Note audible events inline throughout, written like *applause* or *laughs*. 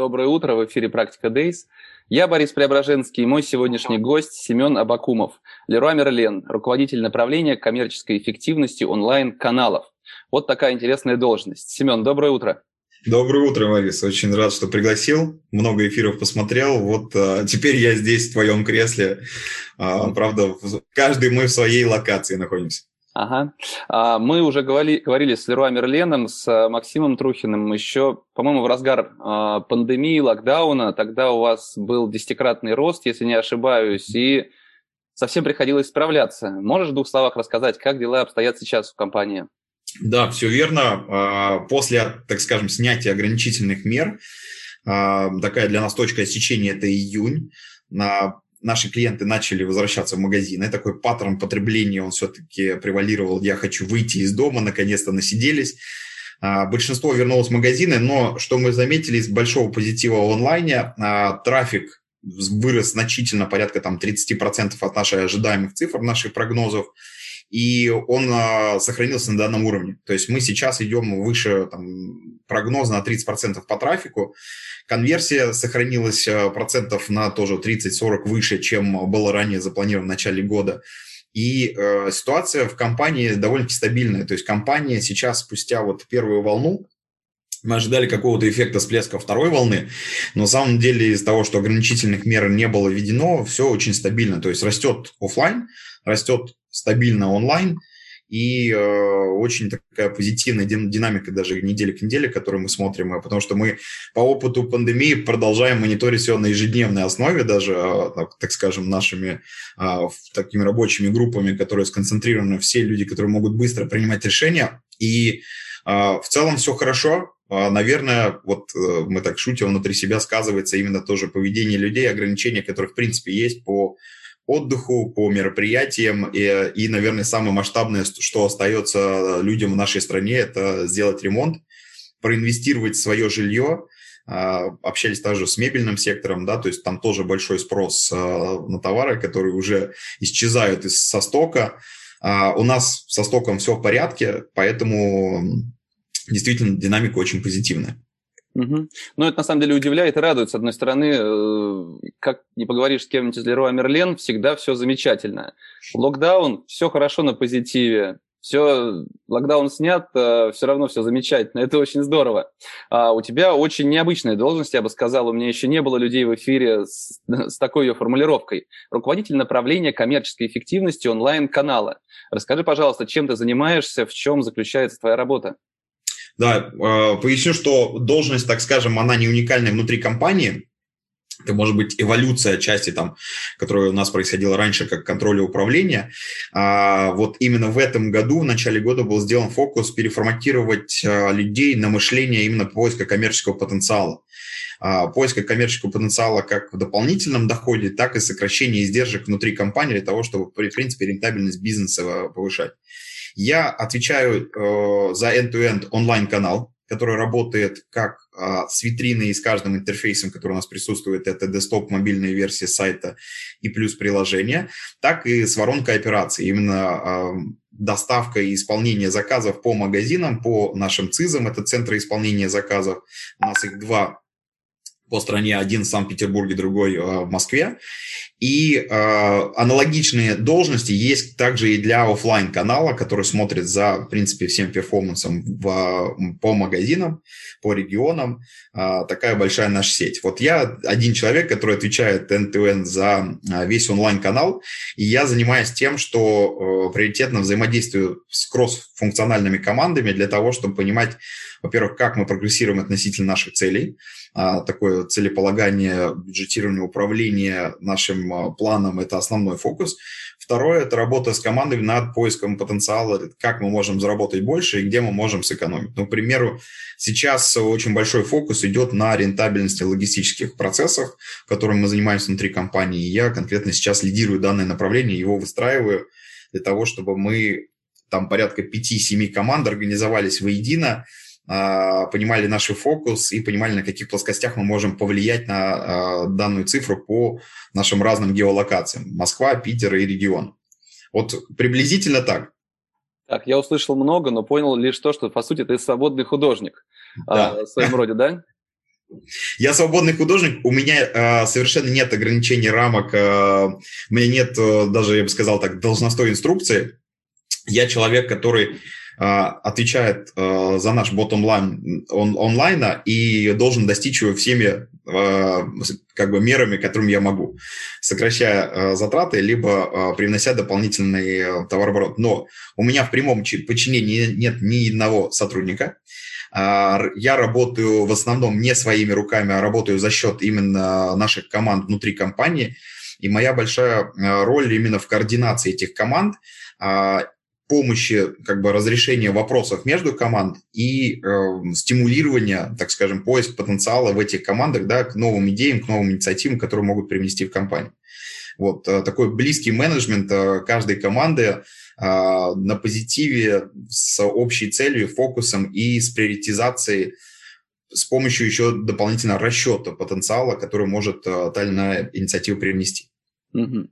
Доброе утро, в эфире «Практика Days». Я Борис Преображенский и мой сегодняшний гость Семен Абакумов, Леруа Мерлен, руководитель направления коммерческой эффективности онлайн-каналов. Вот такая интересная должность. Семен, доброе утро. Доброе утро, Борис. Очень рад, что пригласил. Много эфиров посмотрел. Вот а, теперь я здесь, в твоем кресле. А, правда, каждый мы в своей локации находимся. Ага. А, мы уже говорили, говорили с Леруа Мерленом, с а, Максимом Трухиным еще, по-моему, в разгар а, пандемии, локдауна. Тогда у вас был десятикратный рост, если не ошибаюсь, и совсем приходилось справляться. Можешь в двух словах рассказать, как дела обстоят сейчас в компании? Да, все верно. После, так скажем, снятия ограничительных мер, такая для нас точка отсечения – это июнь. На наши клиенты начали возвращаться в магазины. Такой паттерн потребления, он все-таки превалировал. Я хочу выйти из дома, наконец-то насиделись. А, большинство вернулось в магазины, но что мы заметили из большого позитива в онлайне, а, трафик вырос значительно, порядка там 30% от наших ожидаемых цифр, наших прогнозов и он а, сохранился на данном уровне. То есть мы сейчас идем выше там, прогноза на 30% по трафику. Конверсия сохранилась а, процентов на тоже 30-40 выше, чем было ранее запланировано в начале года. И э, ситуация в компании довольно-таки стабильная. То есть компания сейчас, спустя вот первую волну, мы ожидали какого-то эффекта всплеска второй волны, но на самом деле из-за того, что ограничительных мер не было введено, все очень стабильно. То есть растет офлайн, растет стабильно онлайн, и э, очень такая позитивная динамика даже недели к неделе, которую мы смотрим, э, потому что мы по опыту пандемии продолжаем мониторить все на ежедневной основе, даже, э, так, так скажем, нашими э, такими рабочими группами, которые сконцентрированы все люди, которые могут быстро принимать решения, и э, в целом все хорошо, э, Наверное, вот мы так шутим, внутри себя сказывается именно тоже поведение людей, ограничения, которые, в принципе, есть по отдыху, по мероприятиям. И, и, наверное, самое масштабное, что остается людям в нашей стране, это сделать ремонт, проинвестировать в свое жилье. А, общались также с мебельным сектором, да, то есть там тоже большой спрос а, на товары, которые уже исчезают из со стока. А, у нас со стоком все в порядке, поэтому действительно динамика очень позитивная. Угу. Ну, это на самом деле удивляет и радует. С одной стороны, э, как не поговоришь с кем-нибудь из Леруа Мерлен, всегда все замечательно. Локдаун, все хорошо на позитиве. Все, локдаун снят, э, все равно все замечательно. Это очень здорово. А у тебя очень необычная должность, я бы сказал. У меня еще не было людей в эфире с, с такой ее формулировкой. Руководитель направления коммерческой эффективности онлайн-канала. Расскажи, пожалуйста, чем ты занимаешься, в чем заключается твоя работа? Да, а, поясню, что должность, так скажем, она не уникальная внутри компании. Это может быть эволюция части, там, которая у нас происходила раньше, как контроля управления. А вот именно в этом году, в начале года, был сделан фокус переформатировать а, людей на мышление именно поиска коммерческого потенциала поиска коммерческого потенциала как в дополнительном доходе, так и сокращение издержек внутри компании для того, чтобы, в принципе, рентабельность бизнеса повышать. Я отвечаю э, за end-to-end онлайн-канал, который работает как э, с витриной и с каждым интерфейсом, который у нас присутствует, это десктоп, мобильная версия сайта и плюс приложение, так и с воронкой операций. Именно э, доставка и исполнение заказов по магазинам, по нашим ЦИЗам, это центры исполнения заказов. У нас их два по стране, один в Санкт-Петербурге, другой э, в Москве. И э, аналогичные должности есть также и для офлайн канала, который смотрит за, в принципе, всем перформансом в, по магазинам, по регионам. Э, такая большая наша сеть. Вот я один человек, который отвечает end-to-end за э, весь онлайн-канал, и я занимаюсь тем, что э, приоритетно взаимодействую с кросс-функциональными командами для того, чтобы понимать, во-первых, как мы прогрессируем относительно наших целей, э, такое целеполагание, бюджетирование, управление нашим рабочим планом – это основной фокус. Второе – это работа с командой над поиском потенциала, как мы можем заработать больше и где мы можем сэкономить. Ну, к примеру, сейчас очень большой фокус идет на рентабельности логистических процессов, которым мы занимаемся внутри компании. И я конкретно сейчас лидирую данное направление, его выстраиваю для того, чтобы мы там порядка 5-7 команд организовались воедино, а, понимали наш фокус и понимали, на каких плоскостях мы можем повлиять на а, данную цифру по нашим разным геолокациям. Москва, Питер и регион. Вот приблизительно так. Так, я услышал много, но понял лишь то, что, по сути, ты свободный художник да. а, в своем роде, да? *laughs* Я свободный художник, у меня э, совершенно нет ограничений рамок, э, у меня нет э, даже, я бы сказал так, должностной инструкции. Я человек, который а, отвечает а, за наш bottom line он, онлайна и должен достичь его всеми а, как бы мерами, которыми я могу, сокращая затраты, либо привнося дополнительный товарооборот. Но у меня в прямом подчинении нет ни одного сотрудника. Я работаю в основном не своими руками, а работаю за счет именно наших команд внутри компании. И моя большая роль именно в координации этих команд помощи, как бы разрешения вопросов между команд и э, стимулирования, так скажем, поиск потенциала в этих командах, да, к новым идеям, к новым инициативам, которые могут привнести в компанию. Вот э, такой близкий менеджмент э, каждой команды э, на позитиве с общей целью, фокусом и с приоритизацией с помощью еще дополнительного расчета потенциала, который может та или иная инициатива привнести. Угу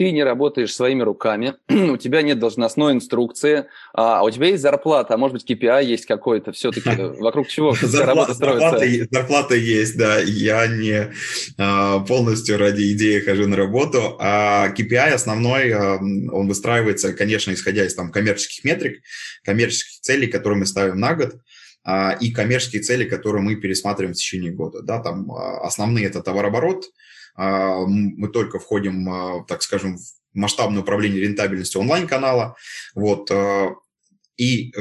ты не работаешь своими руками, *clears throat* у тебя нет должностной инструкции, а, а у тебя есть зарплата, а может быть KPI есть какой-то, все-таки *laughs* вокруг чего работа строится? Зарплата есть, да, я не а, полностью ради идеи хожу на работу, а KPI основной, а, он выстраивается, конечно, исходя из там коммерческих метрик, коммерческих целей, которые мы ставим на год, и коммерческие цели, которые мы пересматриваем в течение года. Да, там основные это товарооборот, мы только входим, а, так скажем, в масштабное управление рентабельностью онлайн-канала. Вот. А, и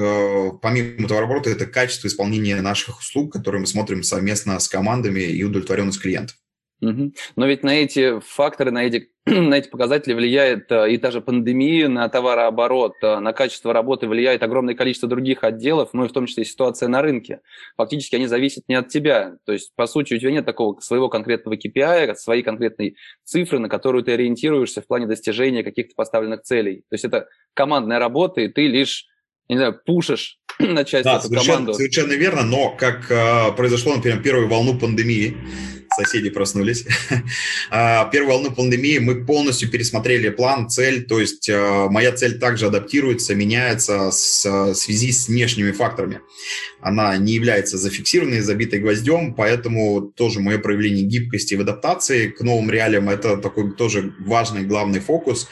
помимо товарооборота, это качество исполнения наших услуг, которые мы смотрим совместно с командами и удовлетворенность клиентов. Угу. Но ведь на эти факторы, на эти, *clears throat* на эти показатели влияет э, и та же пандемия, на товарооборот, э, на качество работы влияет огромное количество других отделов, ну и в том числе ситуация на рынке. Фактически они зависят не от тебя. То есть, по сути, у тебя нет такого своего конкретного KPI, своей конкретной цифры, на которую ты ориентируешься в плане достижения каких-то поставленных целей. То есть это командная работа, и ты лишь не знаю, пушишь *clears throat* на часть да, эту совершенно, команду. Совершенно верно, но как э, произошло, например, первую волну пандемии, соседи проснулись. *laughs* А, первую волну пандемии мы полностью пересмотрели план, цель, то есть а, моя цель также адаптируется, меняется в связи с внешними факторами. Она не является зафиксированной, забитой гвоздем, поэтому тоже мое проявление гибкости в адаптации к новым реалиям – это такой тоже важный, главный фокус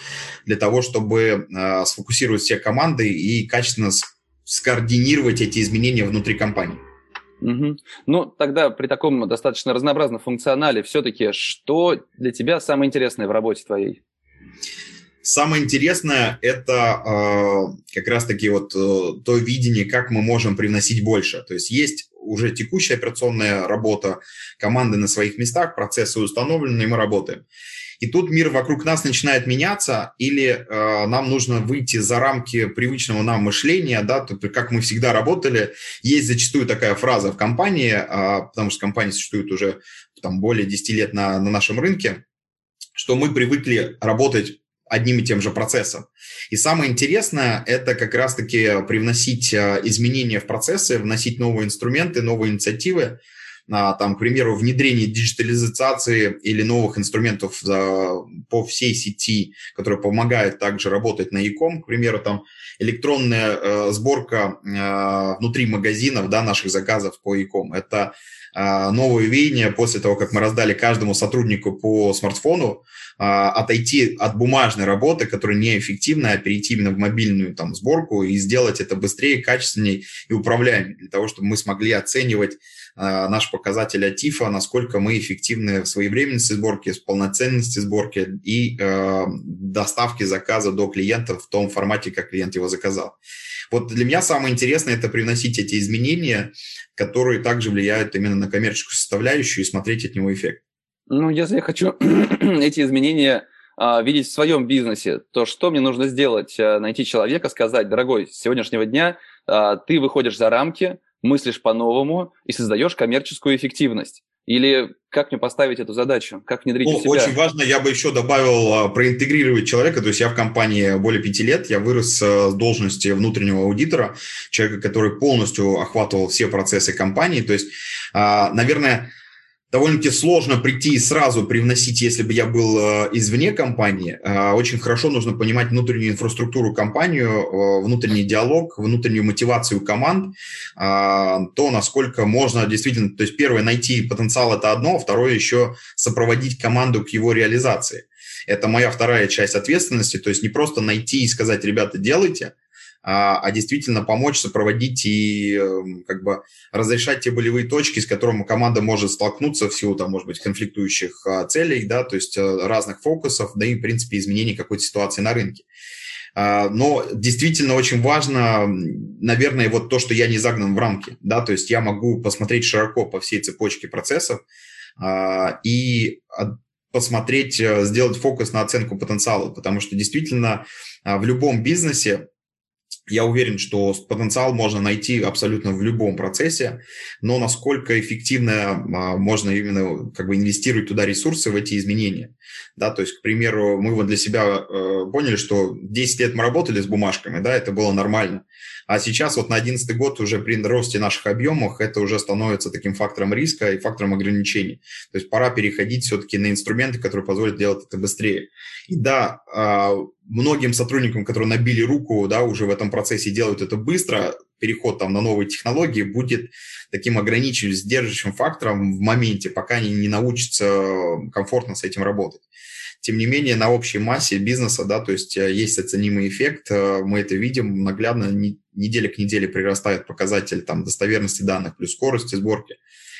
для того, чтобы а, сфокусировать все команды и качественно скоординировать эти изменения внутри компании. Угу. Ну, тогда при таком достаточно разнообразном функционале все-таки что для тебя самое интересное в работе твоей? Самое интересное – это э, как раз-таки вот э, то видение, как мы можем привносить больше. То есть есть уже текущая операционная работа, команды на своих местах, процессы установлены, и мы работаем. И тут мир вокруг нас начинает меняться, или э, нам нужно выйти за рамки привычного нам мышления, да, то, как мы всегда работали. Есть зачастую такая фраза в компании, э, потому что компания существует уже там, более 10 лет на, на нашем рынке, что мы привыкли работать одним и тем же процессом. И самое интересное – это как раз-таки привносить э, изменения в процессы, вносить новые инструменты, новые инициативы, там, к примеру, внедрение диджитализации или новых инструментов по всей сети, которые помогают также работать на e-com, к примеру, там электронная э, сборка э, внутри магазинов да, наших заказов по e-com. Это новое веяние после того, как мы раздали каждому сотруднику по смартфону, отойти от бумажной работы, которая неэффективна, а перейти именно в мобильную там, сборку и сделать это быстрее, качественнее и управляемее, для того, чтобы мы смогли оценивать Э, наш показатель АТИФа, насколько мы эффективны в своевременности сборки, в полноценности сборки и доставки заказа до клиента в том формате, как клиент его заказал. Вот для меня самое интересное – это приносить эти изменения, которые также влияют именно на коммерческую составляющую и смотреть от него эффект. Ну, если я хочу *clears throat* эти изменения а, видеть в своем бизнесе, то что мне нужно сделать? А, найти человека, сказать, дорогой, с сегодняшнего дня а, ты выходишь за рамки, мыслишь по-новому и создаешь коммерческую эффективность. Или как мне поставить эту задачу? Как внедрить ну, себя? Очень важно, я бы еще добавил а, проинтегрировать человека. То есть я в компании более пяти лет, я вырос с должности внутреннего аудитора, человека, который полностью охватывал все процессы компании. То есть, а, наверное, довольно-таки сложно прийти и сразу привносить, если бы я был э, извне компании. Э, очень хорошо нужно понимать внутреннюю инфраструктуру компанию, э, внутренний диалог, внутреннюю мотивацию команд, то, насколько можно действительно, то есть первое, найти потенциал – это одно, второе еще сопроводить команду к его реализации. Это моя вторая часть ответственности, то есть не просто найти и сказать, ребята, делайте – а, а действительно помочь сопроводить и эм, как бы разрешать те болевые точки, с которыми команда может столкнуться в силу, там, может быть, конфликтующих а, целей, да, то есть э, разных фокусов, да и, в принципе, изменений какой-то ситуации на рынке. А, но действительно очень важно, наверное, вот то, что я не загнан в рамки, да, то есть я могу посмотреть широко по всей цепочке процессов и посмотреть, э, сделать фокус на оценку потенциала, потому что действительно в любом бизнесе я уверен, что потенциал можно найти абсолютно в любом процессе, но насколько эффективно а, можно именно как бы инвестировать туда ресурсы в эти изменения. Да, то есть, к примеру, мы вот для себя э, поняли, что 10 лет мы работали с бумажками, да, это было нормально. А сейчас вот на 2011 год уже при росте наших объемов это уже становится таким фактором риска и фактором ограничений. То есть пора переходить все-таки на инструменты, которые позволят делать это быстрее. И да, а, многим сотрудникам, которые набили руку, да, уже в этом процессе делают это быстро, переход там на новые технологии будет таким ограничивающим, сдерживающим фактором в моменте, пока они не научатся комфортно с этим работать. Тем не менее, на общей массе бизнеса, да, то есть э, есть оценимый эффект, э, мы это видим наглядно, неделя к неделе прирастает показатель там, достоверности данных плюс скорости сборки,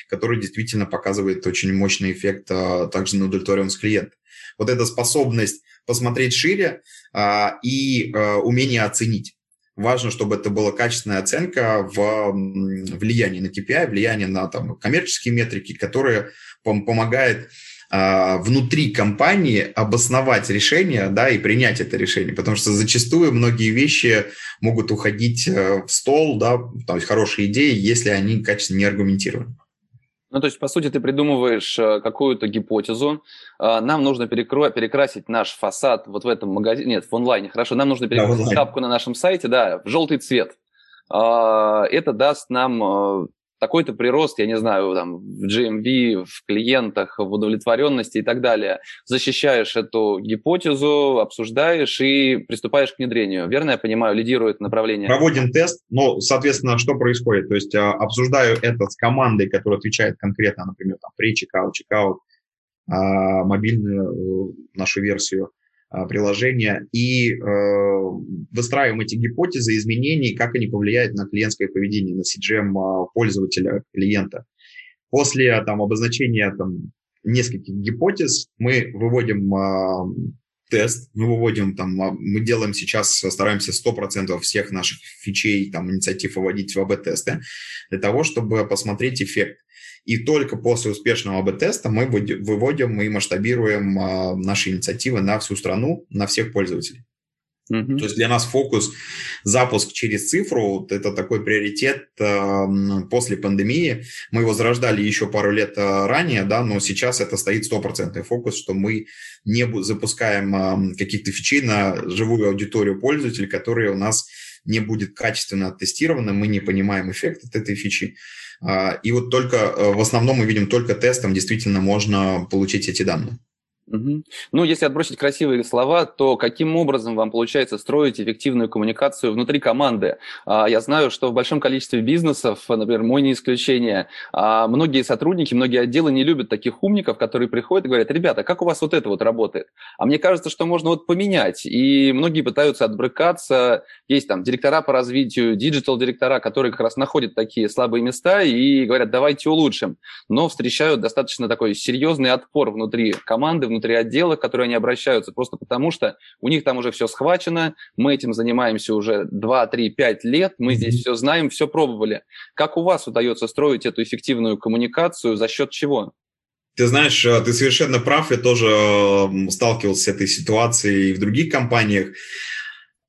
который действительно показывает очень мощный эффект э, также на удовлетворенность клиента. Вот эта способность посмотреть шире а, и а, умение оценить. Важно, чтобы это была качественная оценка в влиянии на KPI, влияние на там, коммерческие метрики, которые пом- помогает а, внутри компании обосновать решение, да, и принять это решение, потому что зачастую многие вещи могут уходить э, в стол, да, то есть хорошие идеи, если они качественно не аргументированы. Ну, то есть, по сути, ты придумываешь э, какую-то гипотезу, э, нам нужно перекро- перекрасить наш фасад вот в этом магазине, нет, в онлайне, хорошо, нам нужно перекрасить да, шапку на нашем сайте, да, в желтый цвет. Это даст нам такой-то прирост, я не знаю, там, в GMV, в клиентах, в удовлетворенности и так далее. Защищаешь эту гипотезу, обсуждаешь и приступаешь к внедрению. Верно я понимаю, лидирует направление? Проводим тест, но, соответственно, что происходит? То есть а, обсуждаю это с командой, которая отвечает конкретно, например, там, при чекаут, чекаут, мобильную э, нашу версию, приложения и э, выстраиваем эти гипотезы изменений, как они повлияют на клиентское поведение, на CGM а, пользователя, клиента. После там, обозначения там, нескольких гипотез мы выводим э, тест, мы выводим там, мы делаем сейчас, стараемся 100% всех наших фичей, там, инициатив выводить в АБ-тесты, для того, чтобы посмотреть эффект. И только после успешного АБ-теста мы выводим и масштабируем а, наши инициативы на всю страну, на всех пользователей. Mm-hmm. То есть для нас фокус запуск через цифру это такой приоритет э, после пандемии. Мы его зарождали еще пару лет э, ранее, да, но сейчас это стоит стопроцентный фокус, что мы не запускаем э, каких-то фичей на живую аудиторию пользователей, которые у нас не будет качественно оттестированы, мы не понимаем эффект от этой фичи. А, и вот только э, в основном мы видим только тестом действительно можно получить эти данные. Угу. Ну, если отбросить красивые слова, то каким образом вам получается строить эффективную коммуникацию внутри команды? А, я знаю, что в большом количестве бизнесов, например, мой не исключение, а, многие сотрудники, многие отделы не любят таких умников, которые приходят и говорят, ребята, как у вас вот это вот работает? А мне кажется, что можно вот поменять. И многие пытаются отбрыкаться. Есть там директора по развитию, digital-директора, которые как раз находят такие слабые места и говорят, давайте улучшим. Но встречают достаточно такой серьезный отпор внутри команды, внутри отдела, к которой они обращаются, просто потому что у них там уже все схвачено, мы этим занимаемся уже 2, 3, 5 лет, мы здесь все знаем, все пробовали. Как у вас удается строить эту эффективную коммуникацию, за счет чего? Ты знаешь, э, ты совершенно прав, я тоже сталкивался с этой ситуацией и в других компаниях.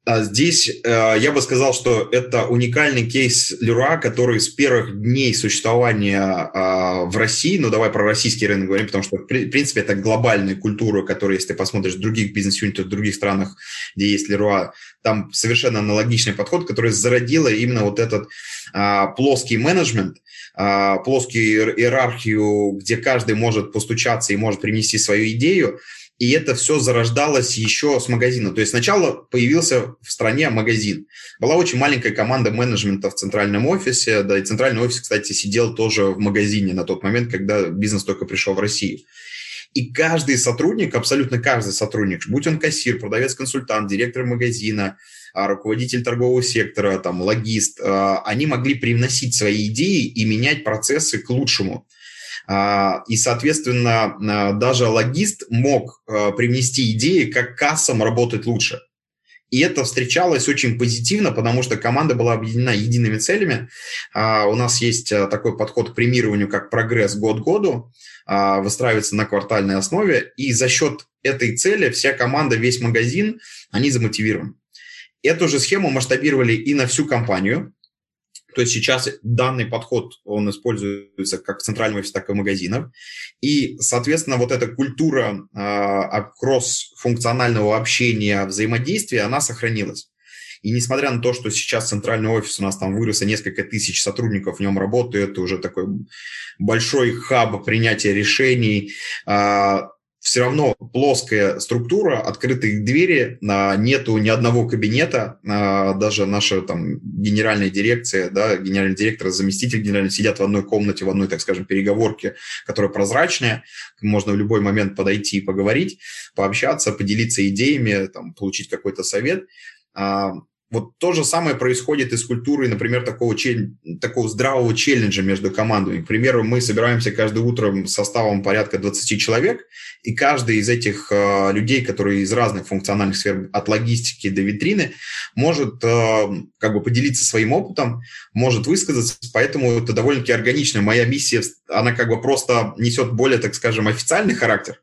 А здесь э, я бы сказал, что это уникальный кейс Леруа, который с первых дней существования а, в России, ну давай про российский рынок говорим, потому что в принципе это глобальная культура, которая, если ты посмотришь в других бизнес-юнитах, в других странах, где есть Леруа, там совершенно аналогичный подход, который зародила именно вот этот а, плоский менеджмент, плоскую иерархию, где каждый может постучаться и может принести свою идею, и это все зарождалось еще с магазина. То есть сначала появился в стране магазин. Была очень маленькая команда менеджмента в центральном офисе, да, и центральный офис, кстати, сидел тоже в магазине на тот момент, когда бизнес только пришел в Россию. И каждый сотрудник, абсолютно каждый сотрудник, будь он кассир, продавец-консультант, директор магазина, а, руководитель торгового сектора, там, логист, а, они могли привносить свои идеи и менять процессы к лучшему. А, и, соответственно, а, даже логист мог а, привнести идеи, как кассам работать лучше. И это встречалось очень позитивно, потому что команда была объединена едиными целями. У нас есть такой подход к премированию, как прогресс год году, выстраивается на квартальной основе, и за счет этой цели вся команда, весь магазин, они замотивированы. Эту же схему масштабировали и на всю компанию, то есть сейчас данный подход, он используется как в центральном офисе, так и в магазинах. И, соответственно, вот эта культура э, кросс-функционального общения, взаимодействия, она сохранилась. И несмотря на то, что сейчас центральный офис у нас там вырос, и несколько тысяч сотрудников в нем работают, это уже такой большой хаб принятия решений, а, все равно плоская структура, открытые двери, нету ни одного кабинета, а, даже наша там генеральная дирекция, да, генеральный директор, заместитель генерального сидят в одной комнате, в одной, так скажем, переговорке, которая прозрачная, можно в любой момент подойти и поговорить, пообщаться, поделиться идеями, там, получить какой-то совет. Вот то же самое происходит и с культурой, например, такого, чель... такого здравого челленджа между командами. К примеру, мы собираемся каждое утро составом порядка 20 человек, и каждый из этих э, людей, которые из разных функциональных сфер, от логистики до витрины, может э, как бы поделиться своим опытом, может высказаться, поэтому это довольно-таки органично. Моя миссия, она как бы просто несет более, так скажем, официальный характер,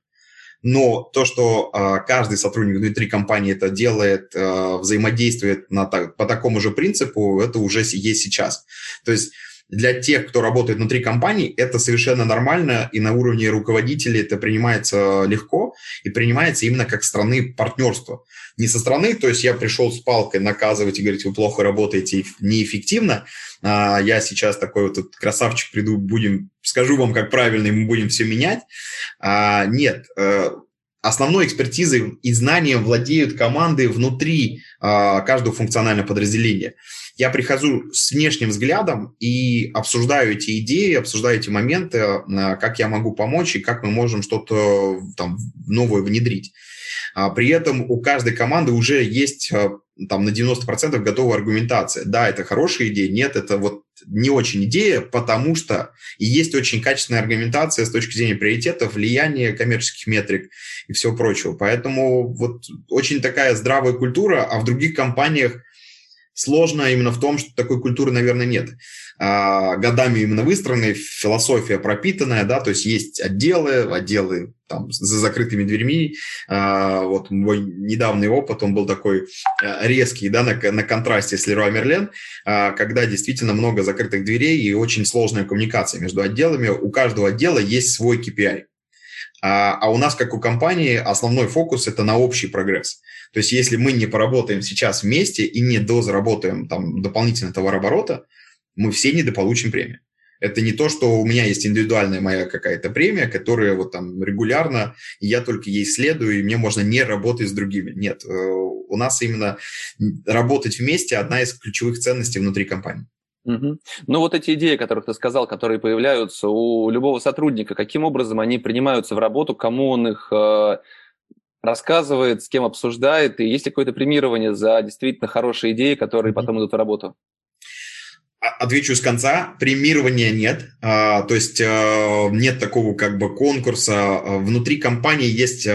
но то, что э, каждый сотрудник внутри компании это делает, э, взаимодействует на, по такому же принципу, это уже есть сейчас. То есть для тех, кто работает внутри компании, это совершенно нормально, и на уровне руководителей это принимается легко, и принимается именно как страны партнерства. Не со стороны, то есть я пришел с палкой наказывать и говорить, вы плохо работаете, неэффективно, а я сейчас такой вот красавчик приду, будем, скажу вам, как правильно, и мы будем все менять. А, нет, э, основной экспертизой и знанием владеют команды внутри а, каждого функционального подразделения. Я прихожу с внешним взглядом и обсуждаю эти идеи, обсуждаю эти моменты, а, как я могу помочь и как мы можем что-то там новое внедрить. А, при этом у каждой команды уже есть а, там на 90% готовая аргументация. Да, это хорошая идея, нет, это вот не очень идея, потому что и есть очень качественная аргументация с точки зрения приоритетов, влияния коммерческих метрик и всего прочего. Поэтому вот очень такая здравая культура, а в других компаниях сложно именно в том, что такой культуры, наверное, нет. А, годами именно выстроенная, философия пропитанная, да, то есть есть отделы, отделы там за закрытыми дверьми. А, вот мой недавний опыт, он был такой а, резкий, да, на, на контрасте с Леруа Мерлен, а, когда действительно много закрытых дверей и очень сложная коммуникация между отделами. У каждого отдела есть свой KPI. А, а у нас, как у компании, основной фокус – это на общий прогресс. То есть если мы не поработаем сейчас вместе и не дозаработаем там дополнительно товарооборота, мы все недополучим премию. Это не то, что у меня есть индивидуальная моя какая-то премия, которая вот там регулярно, и я только ей следую, и мне можно не работать с другими. Нет, э, у нас именно работать вместе одна из ключевых ценностей внутри компании. Угу. Ну вот эти идеи, которых ты сказал, которые появляются у любого сотрудника, каким образом они принимаются в работу, кому он их э, рассказывает, с кем обсуждает, и есть ли какое-то премирование за действительно хорошие идеи, которые mm-hmm. потом идут в работу? А, отвечу с конца. Премирования нет. А, то есть а, нет такого как бы конкурса. Внутри компании есть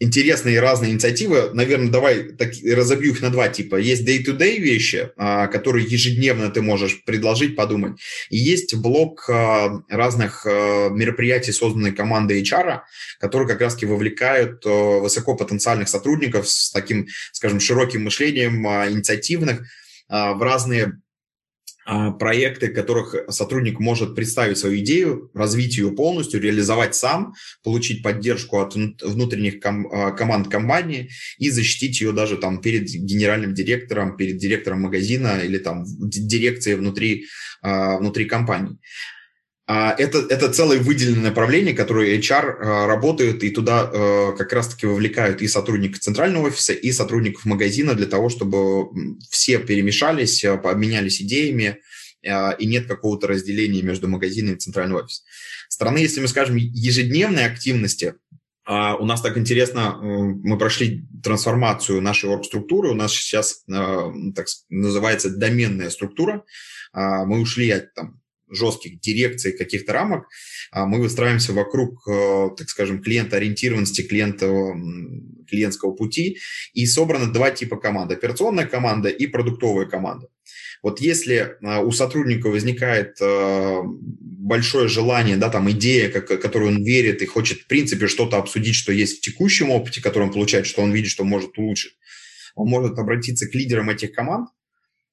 интересные разные инициативы. Наверное, давай так, разобью их на два типа. Есть day-to-day вещи, а, которые ежедневно ты можешь предложить, подумать. И есть блок а, разных а, мероприятий, созданной командой HR, которые как раз-таки вовлекают высокопотенциальных сотрудников с таким, скажем, широким мышлением, инициативных в разные а, проекты, которых сотрудник может представить свою идею, развить ее полностью, реализовать сам, получить поддержку от внутренних ком- а, команд компании и защитить ее даже там перед генеральным директором, перед директором магазина или там дирекцией внутри, а, внутри компании. А, это, это целое выделенное направление, которое HR а, работает, и туда а, как раз-таки вовлекают и сотрудников центрального офиса, и сотрудников магазина для того, чтобы все перемешались, обменялись идеями, и нет какого-то разделения между магазином и центральным офисом. Стороны, если мы скажем, ежедневной активности, у нас так интересно, мы прошли трансформацию нашей оргструктуры, у нас сейчас так называется доменная структура, мы ушли от там, жестких дирекций, каких-то рамок, а мы выстраиваемся вокруг, э, так скажем, клиента-ориентированности, клиента, клиентского пути, и собраны два типа команд. Операционная команда и продуктовая команда. Вот если э, у сотрудника возникает э, большое желание, да, там идея, как, которую он верит и хочет, в принципе, что-то обсудить, что есть в текущем опыте, который он получает, что он видит, что может улучшить, он может обратиться к лидерам этих команд,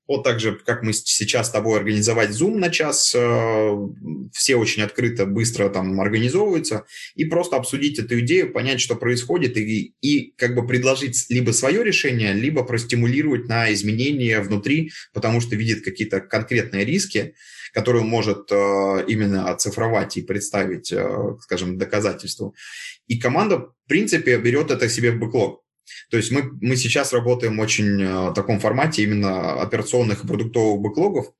вот так же, как мы сейчас с тобой организовать Zoom на час, э, все очень открыто, быстро там организовываются, и просто обсудить эту идею, понять, что происходит, и, и как бы предложить либо свое решение, либо простимулировать на изменения внутри, потому что видит какие-то конкретные риски, которые он может э, именно оцифровать и представить, э, скажем, доказательству. И команда, в принципе, берет это себе в бэклог. То есть мы, мы сейчас работаем в очень э, таком формате именно операционных и продуктовых бэклогов.